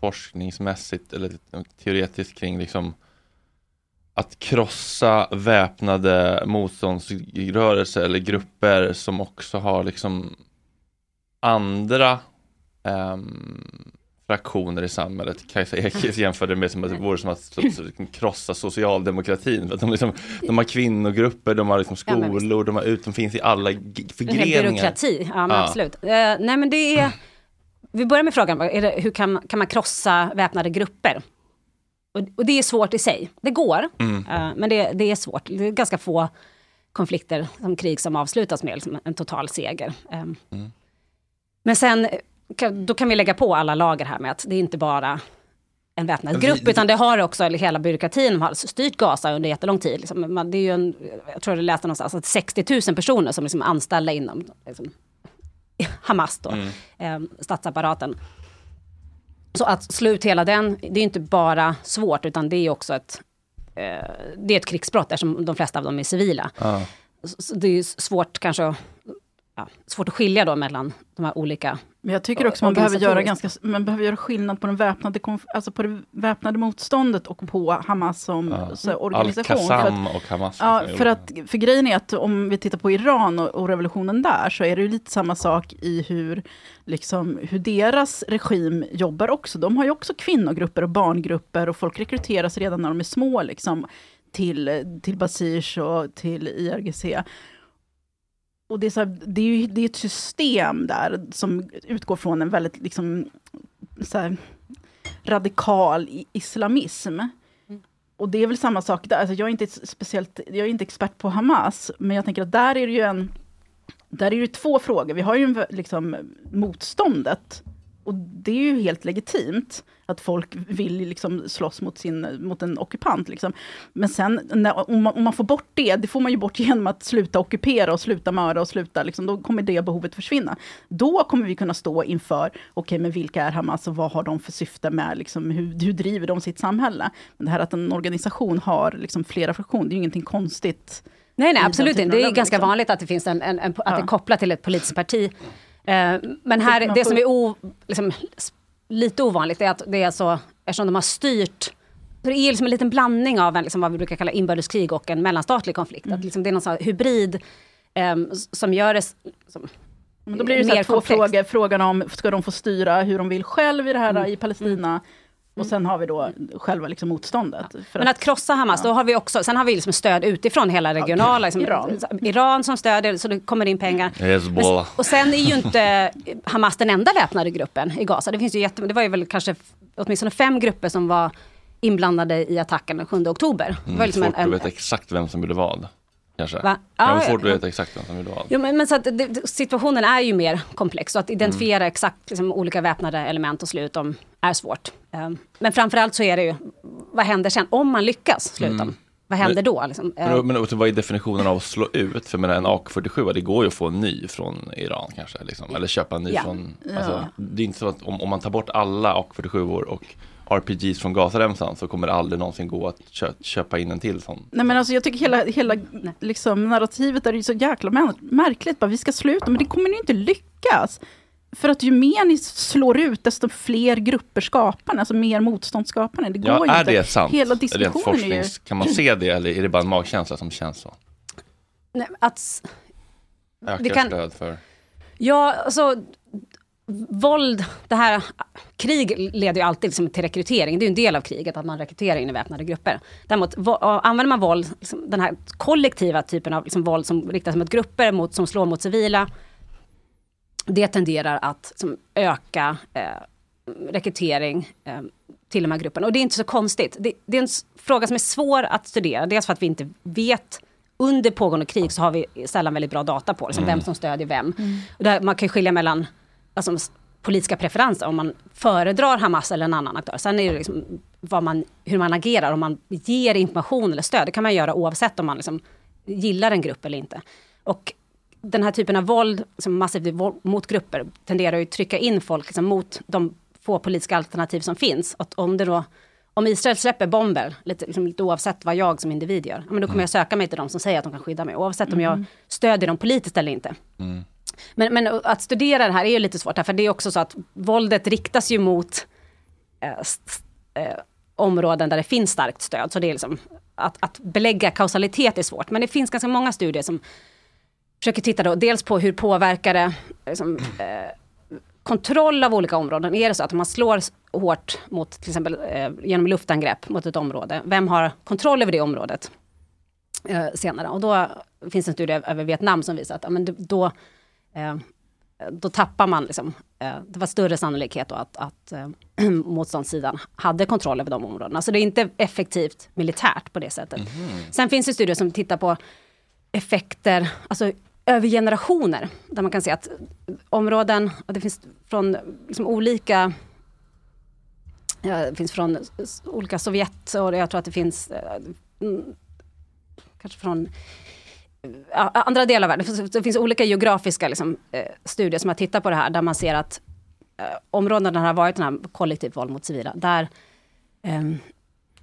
forskningsmässigt eller teoretiskt kring liksom att krossa väpnade motståndsrörelser eller grupper som också har liksom andra ehm, fraktioner i samhället. Kajsa Ekis jämförde med som att det vore som att krossa socialdemokratin. För att de, liksom, de har kvinnogrupper, de har liksom Ja, skolor, de, har ut, de finns i alla förgreningar. byråkrati, ja men Ja. absolut. Eh, nej men det är, vi börjar med frågan, det, hur kan, kan man krossa väpnade grupper? Och, och det är svårt i sig. Det går, Mm. eh, men det, det är svårt. Det är ganska få konflikter, som krig som avslutas med liksom en total seger. Eh, Mm. Men sen, kan- då kan vi lägga på alla lager här med att det är inte bara en väpnad Vi- grupp, utan det har också eller hela byråkratin har styrt Gaza under jättelång tid. Liksom, man, det är ju en, jag tror jag läste någonstans att 60 000 personer som liksom är anställda inom liksom, Hamas då, eh, statsapparaten. Så att slå ut hela den, det är inte bara svårt, utan det är också ett, eh, det är ett krigsbrott eftersom de flesta av dem är civila. Så det är svårt kanske ja, svårt att skilja då mellan de här olika Men jag tycker också man behöver, göra ganska, man behöver göra skillnad på, den väpnade, konf- alltså på det väpnade motståndet och på Hamas som Ja. så, organisation. För att- Al-Qassam och Hamas. Ja, för, att, för grejen är att om vi tittar på Iran och, och revolutionen där, så är det ju lite samma sak i hur, liksom, hur deras regim jobbar också. De har ju också kvinnogrupper och barngrupper och folk rekryteras redan när de är små liksom, till, till Basij och till IRGC. Och det är, så här, det är ju det är ett system där som utgår från en väldigt liksom, så här, radikal islamism. Och det är väl samma sak där, alltså jag är inte speciellt, jag är inte expert på Hamas, men jag tänker att där är det ju en, där är det ju två frågor. Vi har ju liksom motståndet, och det är ju helt legitimt att folk vill liksom slåss mot, sin, mot en ockupant. Liksom. Men sen, när, om, man, om man får bort det, det får man ju bort genom att sluta ockupera och sluta mörda och sluta, liksom, då kommer det behovet försvinna. Då kommer vi kunna stå inför, okej men vilka är Hamas och vad har de för syfte med, liksom, hur, hur driver de sitt samhälle? Men det här att en organisation har liksom, flera fraktioner, det är ju ingenting konstigt. Nej, nej absolut inte. Det är ganska vanligt att det finns en, en, en att det är Ja. kopplat till ett politiskt parti. Eh, men här, det som är o, liksom, lite ovanligt är att det är så, eftersom de har styrt det är liksom en liten blandning av en, liksom, vad vi brukar kalla inbördeskrig och en mellanstatlig konflikt. Mm. Att liksom, det är någon sån hybrid s- som gör det... Som, Men då blir det så två frågor. Frågan om, ska de få styra hur de vill själv i det här Mm. i Palestina? Och sen har vi då själva liksom motståndet. För Men att krossa Hamas, då har vi också, sen har vi liksom stöd utifrån hela regionala, liksom, Iran. Iran som stödjer, så det kommer in pengar. Hezbollah. Och sen är ju inte Hamas den enda väpnade gruppen i Gaza. Det finns ju jätte, det var ju väl kanske åtminstone fem grupper som var inblandade i attacken den 7 oktober. Det var Mm, liksom svårt en, en, att veta exakt vem som gjorde vad. Kanske. Va? Ja, Ja, ja, ja. veta exakt vem som gjorde vad. Jo, men, men så att det, situationen är ju mer komplex och att identifiera exakt liksom, olika väpnade element och slut om är svårt. Um, men framförallt så är det ju, vad händer sen om man lyckas sluta? Mm. Vad händer Men- då? Liksom? Men, men vad är definitionen av att slå ut? För menar, en AK47, det går ju att få en ny från Iran kanske. Liksom. Eller köpa en ny Ja. från... Ja. Alltså, det är inte så att om, om man tar bort alla AK47 och RPGs från Gazaremsan så kommer det aldrig någonsin gå att kö, köpa in en till sån. Nej men alltså jag tycker hela, hela liksom, narrativet är ju så jäkla mär- märkligt. Bara, vi ska sluta, men det kommer ni inte lyckas. För att ju mer ni slår ut, desto fler grupper skapar ni, alltså mer motstånd skapar ni. Det går Ja, ju är inte. det sant? Hela diskussionen är ju... kan man se det eller är det bara en magkänsla som känns så? nej, att, Ökar Det kan- stöd för... ja, alltså våld, det här, krig leder ju alltid liksom till rekrytering. Det är en del av kriget att man rekryterar in i väpnade grupper. Däremot vo- använder man våld, liksom, den här kollektiva typen av liksom, våld som riktas mot grupper, mot, som slår mot civila. Det tenderar att liksom, öka eh, rekrytering eh, till de här grupperna. Och det är inte så konstigt. Det, det är en fråga som är svår att studera. Dels för att vi inte vet under pågående krig så har vi sällan väldigt bra data på liksom, Mm. vem som stödjer vem. Och där man kan skilja mellan alltså, politiska preferenser, om man föredrar Hamas eller en annan aktör. Sen är det liksom man, hur man agerar, om man ger information eller stöd. Det kan man göra oavsett om man liksom gillar en grupp eller inte. Och den här typen av våld, som massivt våld mot grupper, tenderar ju att trycka in folk liksom, mot de få politiska alternativ som finns. Och om, det då, om Israel släpper bomber, lite, liksom, lite oavsett vad jag som individ gör, men då kommer jag söka mig till de som säger att de kan skydda mig, oavsett om jag stödjer dem politiskt eller inte. Mm. Men, men att studera det här är ju lite svårt, för det är också så att våldet riktas ju mot eh, st- eh, områden där det finns starkt stöd. Så det är liksom, att, att belägga kausalitet är svårt. Men det finns ganska många studier som försöker titta då, dels på hur påverkar det liksom, eh, kontroll av olika områden. Är det så att om man slår hårt mot, till exempel eh, genom luftangrepp mot ett område, vem har kontroll över det området eh, senare? Och då finns en studie över Vietnam som visar att ja, men då, eh, då tappar man, liksom, eh, det var större sannolikhet då att, att eh, motståndssidan hade kontroll över de områdena. Så det är inte effektivt militärt på det sättet. Sen finns det studier som tittar på effekter, alltså över generationer, där man kan se att områden, och det finns från liksom olika Ja, det finns från olika Sovjet och jag tror att det finns mm, kanske från andra delar av världen. Det finns, olika geografiska liksom, eh, studier som har tittat på det här, där man ser att eh, områdena områden där det har varit den här kollektivt våld mot civila, där eh,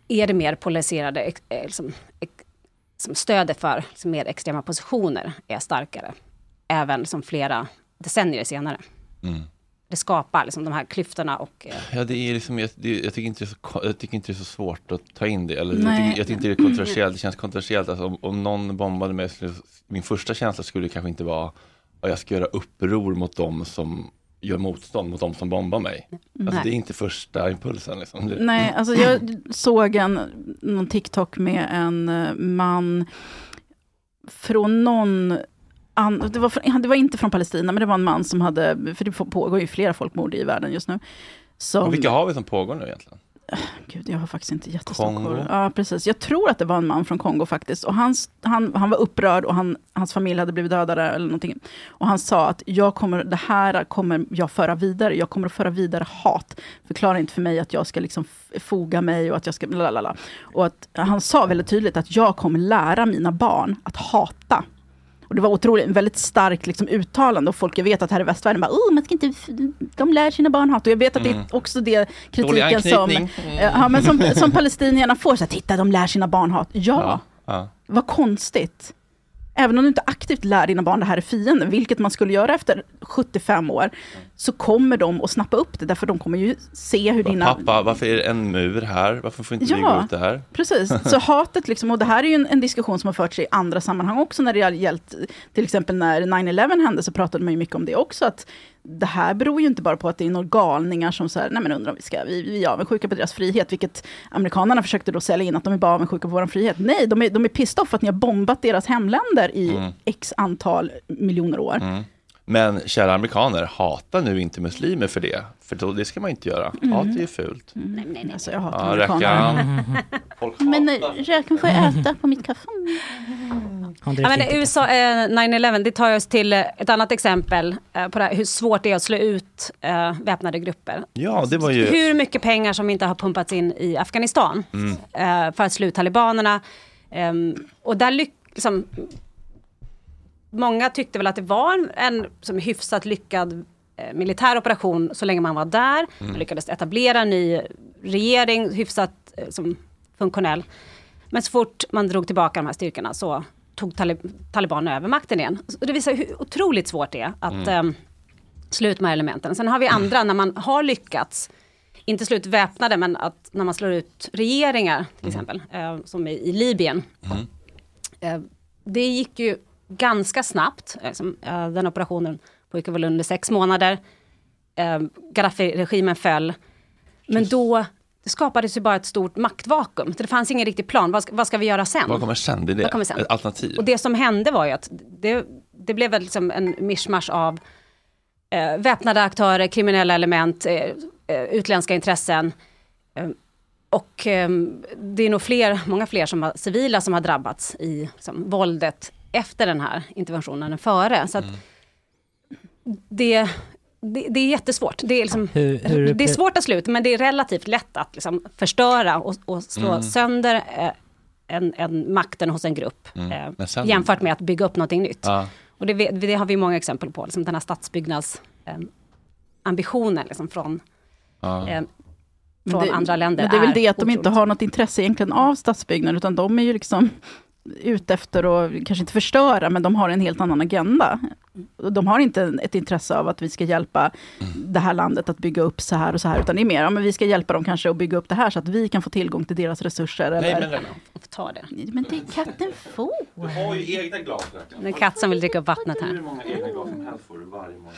är det mer polariserade, eh, liksom, som liksom, stödet för liksom, mer extrema positioner är starkare, även som flera decennier senare. Mm. Det skapar liksom, de här klyftorna och eh, Ja, det är liksom, jag, det, jag, tycker inte det är så, jag tycker inte det är så svårt att ta in det. Eller, jag, tycker, jag tycker inte det är kontroversiellt. Det känns kontroversiellt. Alltså, om, om någon bombade mig, skulle, min första känsla skulle kanske inte vara att jag ska göra uppror mot dem som gör motstånd mot dem som bombar mig. Alltså, Nej. det är inte första impulsen. Liksom. Nej, alltså jag såg en, någon TikTok med en eh, man från någon an, det, var, det var inte från Palestina, men det var en man som hade, för det pågår ju flera folkmord i världen just nu. Som, Och vilka har vi som pågår nu egentligen? Gud, jag har faktiskt inte jättestor koll. Ja, precis. Jag tror att det var en man från Kongo faktiskt. Och hans, han, han var upprörd och han, hans familj hade blivit dödade eller någonting. Och han sa att jag kommer, det här kommer jag föra vidare. Jag kommer att föra vidare hat. Förklara inte för mig att jag ska liksom foga mig och att jag ska... Lalala. Och att han sa väldigt tydligt att jag kommer lära mina barn att hata. Och det var otroligt, väldigt starkt liksom, uttalande och folk, jag vet att här i västvärlden bara, oh, man ska inte, de lär sina barn hat. Och jag vet att det Mm. är också det kritiken som. Mm. ja, men som, som palestinierna får, så här, titta de lär sina barn hat. Ja, Ja, ja. vad konstigt. Även om du inte aktivt lär dina barn det här är fienden, vilket man skulle göra efter 75 år, så kommer de att snappa upp det, därför de kommer ju se hur dina... Pappa, varför är det en mur här? Varför får inte vi Ja. gå ut där? Precis, så hatet liksom, och det här är ju en, en diskussion som har förts i andra sammanhang också när det har gällt, till exempel när 9-11 hände så pratade man ju mycket om det också, att det här beror ju inte bara på att det är några galningar som säger, nej men undrar om vi ska, vi, vi är avundsjuka på deras frihet, vilket amerikanerna försökte då sälja in, att de är bara avundsjuka på vår frihet. Nej, de är, de är pissed off att ni har bombat deras hemländer i Mm. x antal miljoner år. Mm. Men kära amerikaner, hata nu inte muslimer för det. För då, det ska man inte göra. Mm. Hat är ju fult. Nej, nej, nej. Alltså, jag hatar Ja, amerikaner. Folk Men eh, röken får jag äta på mitt kaffe. Ja, men USA, eh, 9-11, det tar oss till eh, ett annat exempel eh, på det här, hur svårt det är att slå ut eh, väpnade grupper. Ja, det var ju... Hur mycket pengar som inte har pumpats in i Afghanistan Mm. eh, för att slå ut talibanerna. Ehm, och där lyck, liksom, många tyckte väl att det var en, en som hyfsat lyckad eh, militär operation så länge man var där. Mm. Man lyckades etablera en ny regering, hyfsat eh, som funktionell. Men så fort man drog tillbaka de här styrkorna så tog tali- talibanerna över makten igen. Så det visar hur otroligt svårt det är att Mm. mm. slå ut de här elementen. Sen har vi andra, när man har lyckats, inte slå ut väpnade, men att när man slår ut regeringar, till exempel, eh, som i, i Libyen. Eh, det gick ju ganska snabbt. Eh, eh, den operationen pågick väl under sex månader. Eh, Gaddafi-regimen föll. Men då det skapades ju bara ett stort maktvakuum. Det fanns ingen riktig plan. Vad ska, vad ska vi göra sen? Vad kommer sen? Det är det. Vad kommer sen? Ett alternativ. Och det som hände var ju att det, det blev väl liksom en mischmasch av eh, väpnade aktörer, kriminella element, eh, utländska intressen. Eh, och eh, det är nog fler, många fler som har, civila som har drabbats i liksom, våldet efter den här interventionen än före. Så att det, det, det är jättesvårt. Det är, liksom, Hur- hur- det är svårt att slå ut, men det är relativt lätt att liksom, förstöra och, och slå Mm. sönder eh, en, en makten hos en grupp. Mm. Eh, jämfört med att bygga upp någonting nytt. Ja. Och det, det har vi många exempel på, liksom den här stadsbyggnads eh, liksom från, Ja. eh, från det- andra länder. Men det är väl det att de otroligt. inte har något intresse egentligen av stadsbyggnad, utan de är ju liksom ute efter att, kanske inte förstöra, men de har en helt annan agenda. De har inte ett intresse av att vi ska hjälpa det här landet att bygga upp så här och så här, utan det är mer, ja, men vi ska hjälpa dem kanske att bygga upp det här, så att vi kan få tillgång till deras resurser. Nej, eller... men- Ta det. Men det är katten får. Du har ju egna glas. Det är en katt som vill dricka upp vattnet här. Hur många egna glas som helst får du varje morgon.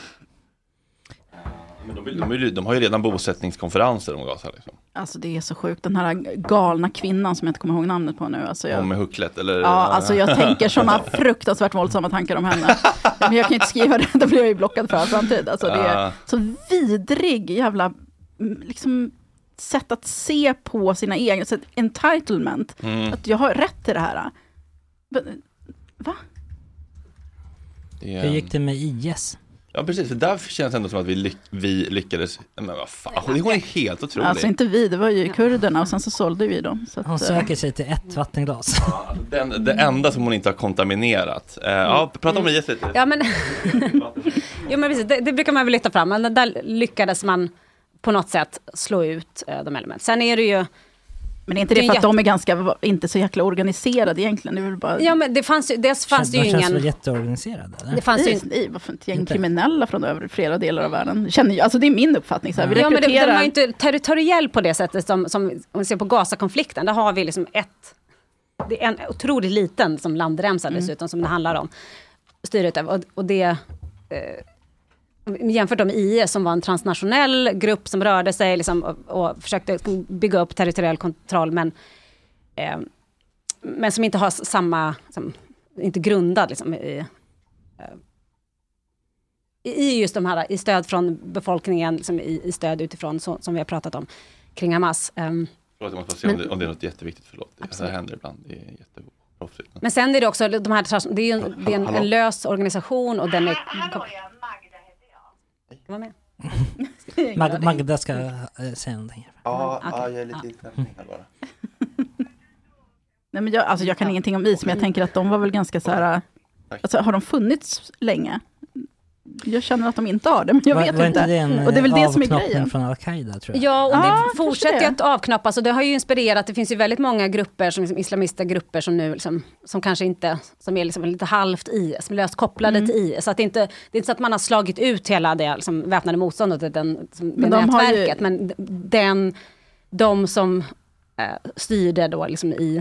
Men de, de, de, de har ju redan bosättningskonferenser om här liksom. Alltså det är så sjukt, den här galna kvinnan som jag inte kommer ihåg namnet på nu. Alltså jag... Om med hucklet eller? Ja, alltså jag tänker sådana fruktansvärt våldsamma tankar om henne. Men jag kan inte skriva det, då blir jag ju blockad för all framtid. Alltså det är så vidrig jävla mm, liksom, sätt att se på sina egna, så entitlement. Mm. Att jag har rätt till det här. Va? Hur gick det med IS? Ja precis, för där känns det ändå som att vi, lyck, vi lyckades, men vad fan, hon är helt otrolig. Alltså inte vi, det var ju kurderna och sen så sålde vi dem. Så Hon att, eh, söker sig till ett vattenglas. Den, det enda som hon inte har kontaminerat. Eh, ja, prata om IS lite. Ja men, jo, men precis, det, det brukar man väl lyfta fram, men där lyckades man på något sätt slå ut eh, de elementen. Sen är det ju... Men är inte det är för att jätte- de är ganska, inte så jäkla organiserade egentligen? Det är väl bara... Ja men det fanns ju, dels fanns det ju de känns ingen... jätteorganiserade? Eller? Det fanns ju Nej, nej, varför ett gäng Inte. kriminella från över flera delar av världen. Känner jag, alltså det är min uppfattning. Så här, vi Ja, men det, rekryterar... den var ju inte territoriell på det sättet som, som om vi ser på Gaza-konflikten. Där har vi liksom ett... Det är en otroligt liten som landremsa Mm. dessutom som det handlar om. Styret. Och, och det... Eh, jämfört med IS som var en transnationell grupp som rörde sig liksom, och, och försökte bygga upp territoriell kontroll. Men, eh, men som inte har samma... Som, inte grundad liksom, i, eh, i just de här, i stöd från befolkningen, liksom i, i stöd utifrån, så, som vi har pratat om, kring Hamas. Ehm, Förlåt, jag måste se om Men- det, om det är något jätteviktigt, förlåt. Det Absolut. här händer ibland, det är jätteproffsigt. men sen är det också, de här, det är ju en, det är en, en lös organisation och den är... Var med. Mag Magda ska eh, säga någonting. Ja, Okej. ja, jag är lite i stämning här bara. Nej, men jag, alltså jag kan ingenting om is, men jag tänker att de var väl ganska så här... Alltså, har de funnits länge? Jag känner att de inte har det, men jag var, vet var inte. inte det en och det är väl det som är grejen. från Al-Qaida tror jag? Ja, och det kanske fortsätter ju att avknoppas och det har ju inspirerat, det finns ju väldigt många grupper, som liksom, islamista grupper som nu liksom, som kanske inte, som är liksom lite halvt IS, som är löst kopplade Mm. till IS. Så att det, inte, det är inte så att man har slagit ut hela det liksom, väpnade motståndet, den, som, det Men de har ju- nätverket, men den, de som eh, styrde då liksom i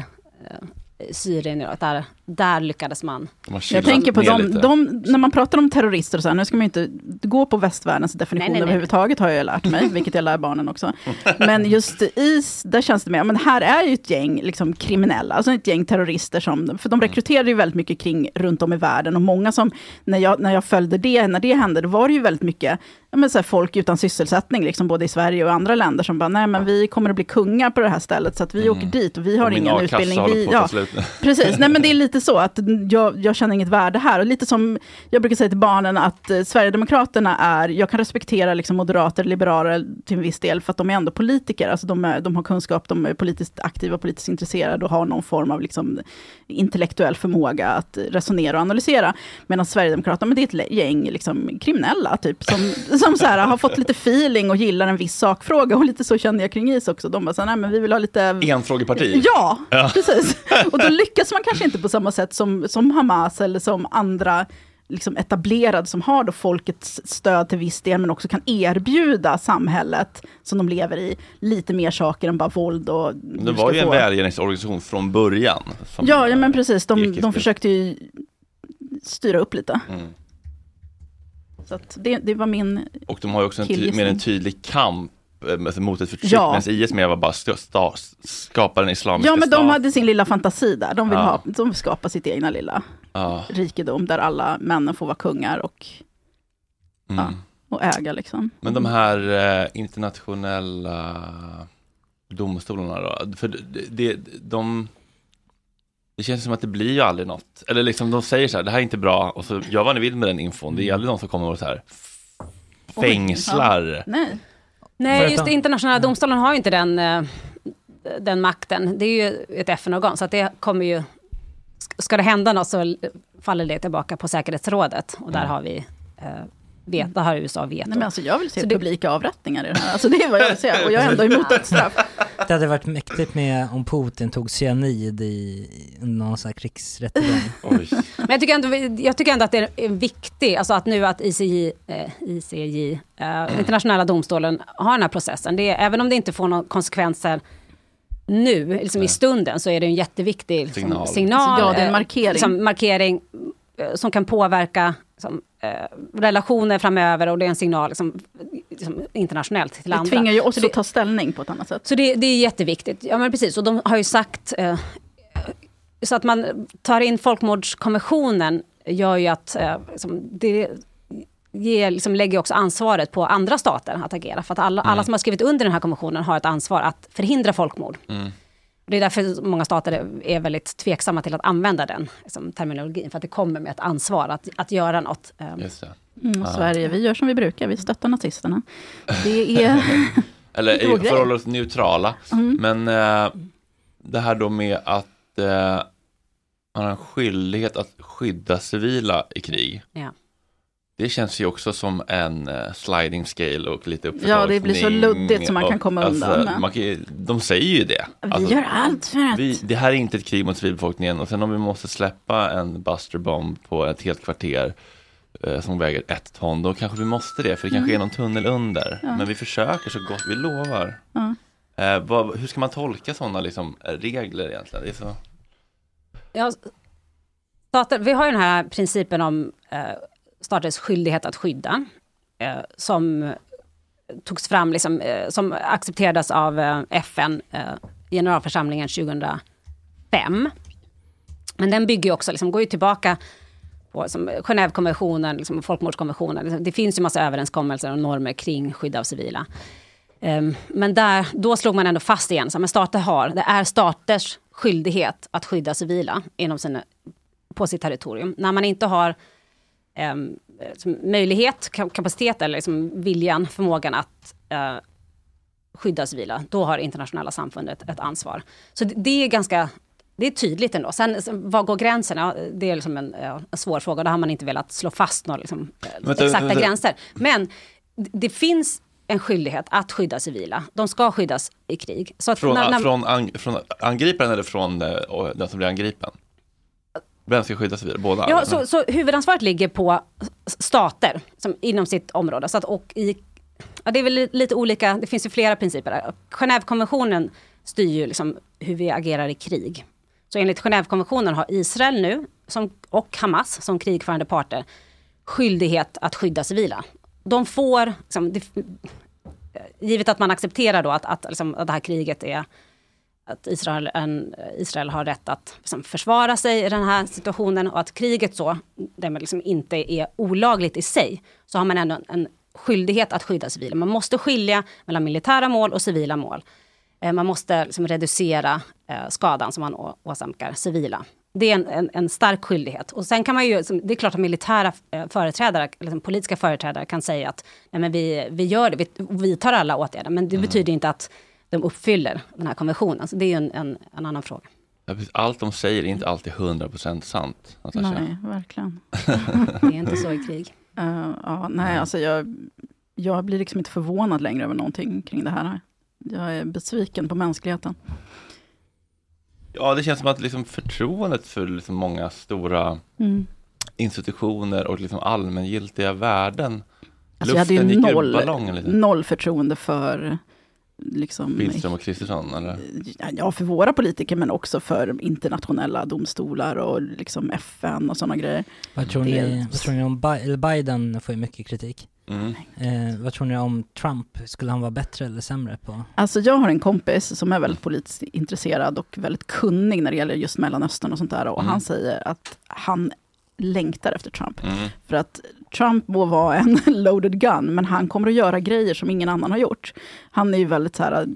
eh, Syrien, ja, där, där lyckades man. De har Jag tänker på lite. de, när man pratar om terrorister och så här, nu ska man ju inte gå på västvärldens definition Nej, nej, nej. överhuvudtaget har jag lärt mig, vilket jag lär barnen också. Men just i, där känns det mer, men här är ju ett gäng liksom, kriminella, alltså ett gäng terrorister som, för de rekryterar ju väldigt mycket kring runt om i världen och många som, när jag, när jag följde det, när det hände, då var det ju väldigt mycket ja, men så här, folk utan sysselsättning, liksom, både i Sverige och andra länder, som bara, nej men vi kommer att bli kungar på det här stället, så att vi åker dit och vi har Och ingen utbildning. Vi, på ja. Precis, nej men det är lite så att jag, jag känner inget värde här. Och lite som jag brukar säga till barnen att eh, Sverigedemokraterna är, jag kan respektera liksom moderater, liberaler till en viss del, för att de är ändå politiker. Alltså de, är, de har kunskap, de är politiskt aktiva, politiskt intresserade och har någon form av liksom intellektuell förmåga att resonera och analysera. Medan Sverigedemokraterna, men det är ett gäng liksom kriminella, typ, som, som så här, har fått lite feeling och gillar en viss sakfråga. Och lite så kände jag kring is också. De bara så här, nej men vi vill ha lite Enfrågeparti. Ja, Ja. precis. Och då lyckas man kanske inte på samma sätt som, som Hamas eller som andra liksom etablerade som har då folkets stöd till viss del, men också kan erbjuda samhället som de lever i lite mer saker än bara våld och... Det var ju en välgörenhetsorganisation från början. Ja, ja, men precis. De, de försökte ju styra upp lite. Mm. Så det, det var min... Och de har ju också en ty- mer en tydlig kamp eh, mot ett förtryck, Ja. medan IS mer var bara sta, skapa den islamiska Ja, men de staten. hade sin lilla fantasi där. De vill Ja. ha, de vill skapa sitt egna lilla Ja. rikedom, där alla männen får vara kungar och, Mm. Ja. och äga liksom. Men de här eh, internationella domstolarna då? För det, det, de, det känns som att det blir ju aldrig något. Eller liksom de säger så här, det här är inte bra och så gör vad ni vill med den infon. Det är aldrig någon som kommer och så här fängslar. Nej. För Nej, att just internationella domstolen har ju inte den, eh, den makten. Det är ju ett FN-organ, så att det kommer ju... Ska det hända något så faller det tillbaka på säkerhetsrådet. Och där har vi... Eh, vet, där har USA veto. Nej, men alltså jag vill se Så det- publika avrättningar i det här. Alltså det är vad jag vill se. Och jag är ändå emot dödsstraff. Det hade varit mäktigt med om Putin tog cyanid i någon sån här krigsrättegång. Men jag tycker, ändå, jag tycker ändå att det är viktigt, alltså att nu att ICJ, eh, ICJ eh, internationella domstolen, har den här processen. Det är, även om det inte får några konsekvenser nu, liksom i stunden, så är det en jätteviktig liksom, Signal. signal. Ja, det är en eh, markering. Liksom, markering eh, som kan påverka liksom, eh, relationer framöver och det är en signal liksom, liksom, internationellt till Det andra. tvingar ju oss Så det- att ta ställning på ett annat sätt. så det, det är jätteviktigt. Ja men precis, och de har ju sagt... Eh, så att man tar in folkmordskonventionen gör ju att eh, liksom, det ger, liksom, lägger också ansvaret på andra stater att agera. För att alla, alla som har skrivit under den här konventionen har ett ansvar att förhindra folkmord. Mm. Det är därför många stater är- väldigt tveksamma till att använda den liksom, terminologin. För att det kommer med ett ansvar att, att göra något. Eh, Just det. Mm, Sverige, vi gör som vi brukar, vi stöttar nazisterna. Det är... Eller förhåller oss neutrala. Mm. Men eh, det här då med att eh, man har en skyldighet att skydda civila i krig. Ja. Det känns ju också som en eh, sliding scale och lite uppför Ja, det blir så luddigt som man kan komma undan alltså, med. Man kan, de säger ju det. Vi Alltså, gör allt för att... vi, det här är inte ett krig mot civilbefolkningen och sen om vi måste släppa en Buster bomb på ett helt kvarter eh, som väger ett ton, då kanske vi måste det, för det kanske är någon tunnel under. Men vi försöker så gott vi lovar. Ja. Eh, vad, hur ska man tolka sådana liksom, regler egentligen? Det är så... Ja, vi har ju den här principen om eh, staters skyldighet att skydda, eh, som togs fram, liksom, eh, som accepterades av eh, FN, eh, generalförsamlingen 2005. Men den bygger också, liksom, går ju tillbaka på liksom, Genèvekonventionen, liksom, folkmordskonventionen. Liksom, Det finns ju massa överenskommelser och normer kring skydd av civila. Ehm, Men där, då slog man ändå fast igen, så men stater har, det är staters skyldighet att skydda civila inom sina, på sitt territorium. När man inte har som möjlighet, ka- kapacitet eller liksom viljan, förmågan att eh, skydda civila, då har internationella samfundet ett ansvar. Så det, det är ganska det är tydligt ändå. Sen, var går gränsen? Ja, det är liksom en, ja, en svår fråga. Då har man inte velat slå fast några liksom, eh, Vänta, exakta vänta. gränser. Men det finns en skyldighet att skydda civila. De ska skyddas i krig. Så att Från, när- när- från, ang, från angriparen eller från eh, den som blir angripen? Vem ska skyddas vidare? Båda? Ja, så, så huvudansvaret ligger på stater som, inom sitt område. Så att, och i, ja, det är väl li- lite olika, det finns ju flera principer. där. Genèvekonventionen styr ju liksom hur vi agerar i krig. Så enligt Genèvekonventionen har Israel nu, som, och Hamas som krigförande parter, skyldighet att skydda civila. De får, liksom, det, givet att man accepterar då att, att, liksom, att det här kriget är att Israel, en, Israel har rätt att liksom, försvara sig i den här situationen och att kriget så, därmed liksom inte är olagligt i sig, så har man ändå en, en skyldighet att skydda civila. Man måste skilja mellan militära mål och civila mål. Eh, man måste liksom, reducera eh, skadan som man åsamkar civila. Det är en, en, en stark skyldighet. Och sen kan man ju, som- det är klart att militära eh, företrädare, liksom politiska företrädare kan säga att nej, men vi, vi gör det, vi vidtar alla åtgärder. Men det betyder inte att de uppfyller den här konventionen. Så det är ju en, en, en annan fråga. Allt de säger är inte alltid 100% sant. Natasha. Nej, verkligen. Det är inte så i krig. Eh, ja, nej, alltså jag, jag blir liksom inte förvånad längre över någonting kring det här. Jag är besviken på mänskligheten. Ja, det känns som att liksom förtroendet för liksom många stora Mm. institutioner och liksom allmängiltiga värden. Alltså jag hade ju Luften noll, noll förtroende för liksom, Billström och Kristersson, eller? ja, för våra politiker, men också för internationella domstolar och liksom FN och sådana grejer. Vad tror, ni, vad tror ni om Bi- eller Biden får ju mycket kritik. Mm. Eh, vad tror ni om Trump? Skulle han vara bättre eller sämre på? Alltså jag har en kompis som är väldigt politiskt intresserad och väldigt kunnig när det gäller just Mellanöstern och sånt där. Och Mm. han säger att han längtar efter Trump. Mm. För att Trump må vara en loaded gun, men han kommer att göra grejer som ingen annan har gjort. Han är ju väldigt så här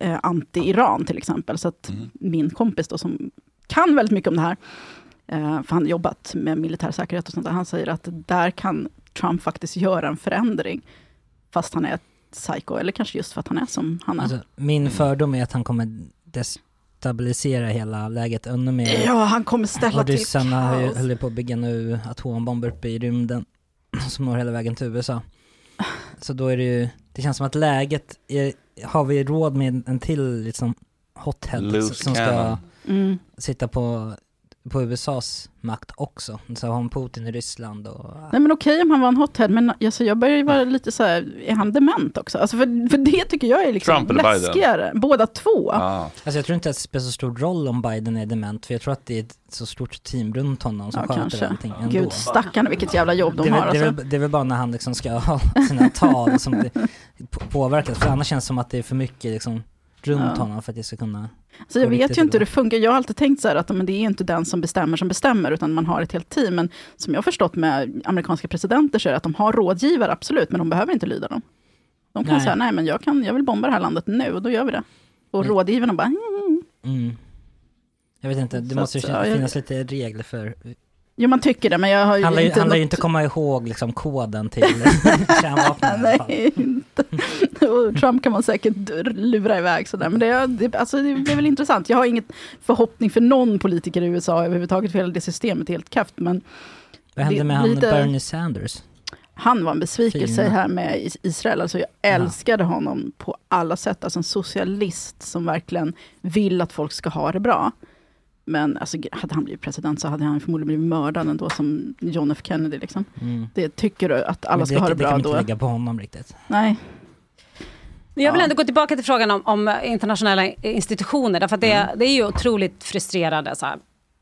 eh, anti-Iran till exempel. Så att Mm. min kompis då som kan väldigt mycket om det här, eh, för han har jobbat med militär säkerhet och sånt där, han säger att där kan Trump faktiskt göra en förändring. Fast han är ett psycho, eller kanske just för att han är som han är. Alltså, min fördom är att han kommer destabilisera hela läget ännu mer. Ja, han kommer ställa och till ryssarna har ju- kaos. höll ju på att bygga nu atombomber uppe i rymden som når hela vägen till USA. Så då är det ju, det känns som att läget, är, har vi råd med en till liksom hothead som ska. Mm. sitta på, på USAs makt också? Så har han Putin i Ryssland och... Nej men okej om han var en hothead, men alltså, jag börjar ju vara lite så här, är han dement också? Alltså för, för det tycker jag är liksom Trump eller Biden? läskigare. Båda två. Ah. Alltså jag tror inte att det spelar så stor roll om Biden är dement, för jag tror att det är ett så stort team runt honom som Ja, sköter kanske. allting ändå. Gud, stackarna vilket jävla jobb de det, är har. väl, det, är Alltså. väl, det är väl bara när han liksom ska ha sina tal som det på- påverkas, för annars känns det som att det är för mycket liksom runt Ja. honom för att det ska kunna... Så jag vet ju inte hur det funkar. Jag har alltid tänkt så här att men det är inte den som bestämmer som bestämmer, utan man har ett helt team. Men som jag har förstått med amerikanska presidenter så är det att de har rådgivare, absolut, men de behöver inte lyda dem. De kan Nej. säga, nej men jag, kan, jag vill bomba det här landet nu, och då gör vi det. Och Mm. rådgivarna bara, mm. Mm. Jag vet inte, det Så måste att, ju ja, jag- finnas lite regler för... jo man tycker det, men jag har ju ju inte handlar ju något- inte komma ihåg liksom koden till fall. Nej, inte. Och Trump kan man säkert lura iväg sådär. Men det, det, alltså det blir väl intressant. Jag har inget förhoppning för någon politiker i USA överhuvudtaget, för hela det systemet är helt kaft. Men Vad hände med han lite- Bernie Sanders? han var en besvikelse Fina. här med Is- Israel. Alltså jag älskade honom på alla sätt. Alltså en socialist som verkligen vill att folk ska ha det bra. Men alltså, hade han blivit president så hade han förmodligen blivit mördad ändå, som John F Kennedy. Liksom. Mm. Det tycker du att alla ska ha det det bra kan man då? inte lägga på honom riktigt. Nej. Men jag vill ändå gå tillbaka till frågan om, om internationella institutioner, därför att det, Mm. det är ju otroligt frustrerande så här,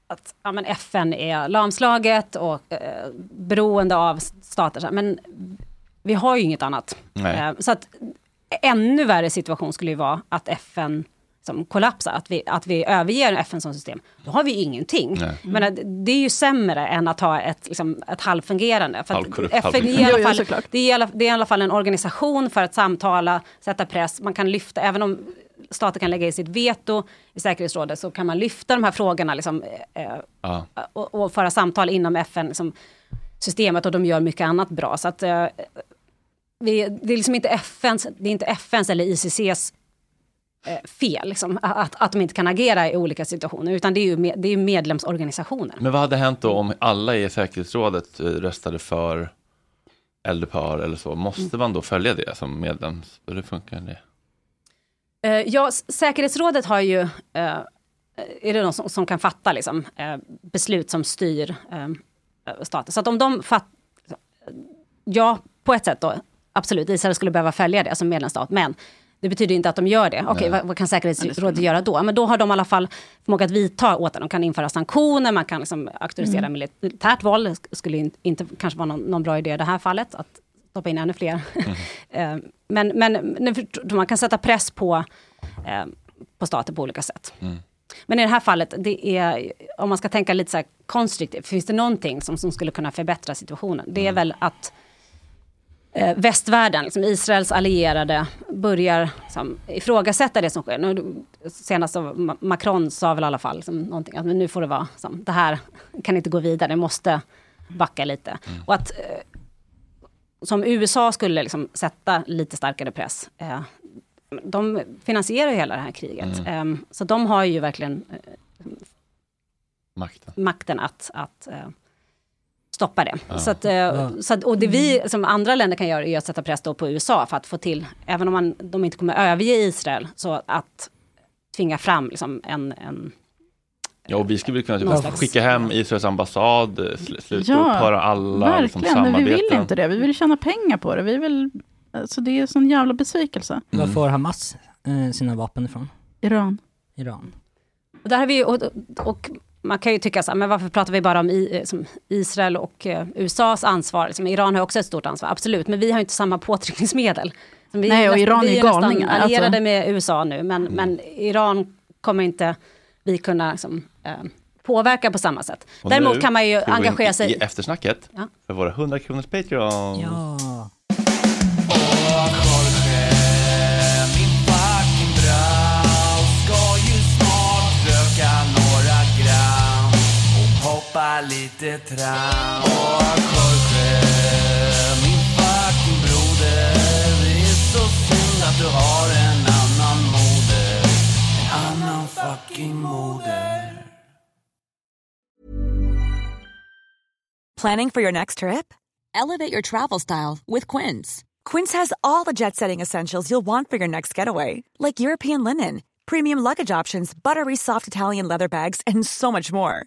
att ja, men FN är lamslaget och eh, beroende av stater. Så här, men vi har ju inget annat. Eh, så att ännu värre situation skulle ju vara att FN som kollapsar, att vi, att vi överger FN som system. Då har vi ingenting. Nej. Men det är ju sämre än att ha ett, liksom, ett halvfungerande. För Halvkorrupt, FN är i alla jo, det är, i alla, det är i alla fall en organisation för att samtala, sätta press. Man kan lyfta, även om stater kan lägga i sitt veto i säkerhetsrådet, så kan man lyfta de här frågorna liksom, eh, Ja. och, och föra samtal inom FN. Liksom, systemet och de gör mycket annat bra. Så att, eh, vi, det är liksom inte FNs, det är inte FNs eller ICCs fel, liksom, att, att de inte kan agera i olika situationer, utan det är ju med, det är medlemsorganisationer. Men vad hade hänt då om alla i säkerhetsrådet eh, röstade för eldupphör eller så? Måste man då följa det som medlems... Hur funkar det? Eh, ja, säkerhetsrådet har ju, eh, är det någon som, som kan fatta liksom, eh, beslut som styr eh, staten. Så att om de fattar, ja, på ett sätt då, absolut, Israel skulle behöva följa det som medlemsstat, men det betyder inte att de gör det. Okej, Nej. vad, vad kan säkerhetsrådet göra då? Men då har de i alla fall förmåga att vidta åtgärder. De kan införa sanktioner, man kan liksom auktorisera Mm. militärt våld. Det skulle in, inte kanske vara någon, någon bra idé i det här fallet, att stoppa in ännu fler. Eh, men, men man kan sätta press på, eh, på stater på olika sätt. Men i det här fallet, det är, om man ska tänka lite så här konstruktivt, finns det någonting som, som skulle kunna förbättra situationen? Det är väl att eh, västvärlden, liksom Israels allierade, börjar liksom, ifrågasätta det som sker. Nu, senast Macron sa väl i alla fall liksom, någonting, att men nu får det vara, liksom, det här kan inte gå vidare, det måste backa lite. Och att eh, som USA skulle liksom sätta lite starkare press. Eh, de finansierar ju hela det här kriget. Mm. Eh, så de har ju verkligen eh, Makten. makten att, att eh, stoppa det. Ja. Så att, eh, Ja. så att, och det vi som andra länder kan göra är att sätta press då på USA för att få till, även om man, de inte kommer överge Israel, så att tvinga fram liksom en, en Ja, och vi skulle väl kunna typ slags- skicka hem Israels ambassad, eh, sl sluta Ja, upphöra alla liksom, Verkligen, men vi samarbeten. vill inte det. Vi vill tjäna pengar på det. Vi vill, alltså det är en sån jävla besvikelse. Var får Hamas eh, sina vapen ifrån? Iran. Iran. Och, där har vi, och, och man kan ju tycka så här, men varför pratar vi bara om i, eh, Israel och eh, USAs ansvar? Liksom, Iran har också ett stort ansvar, absolut, men vi har inte samma påtryckningsmedel. Vi Nej, och nästan- Iran är vi ju nästan galningar, alltså. allierade med USA nu, men, men Iran kommer inte vi kunna liksom, eh, påverka på samma sätt. Och Däremot nu kan man ju engagera sig. i eftersnacket Ja. för våra 100 kronors Patreon. Ja. Och lite tram. Och Jorge, min fucking broder, det är så synd att du har en annan moder. En annan fucking moder. Planning for your next trip? Elevate your travel style with Quince. Quince has all the jet setting essentials you'll want for your next getaway, like European linen, premium luggage options, buttery soft Italian leather bags, and so much more.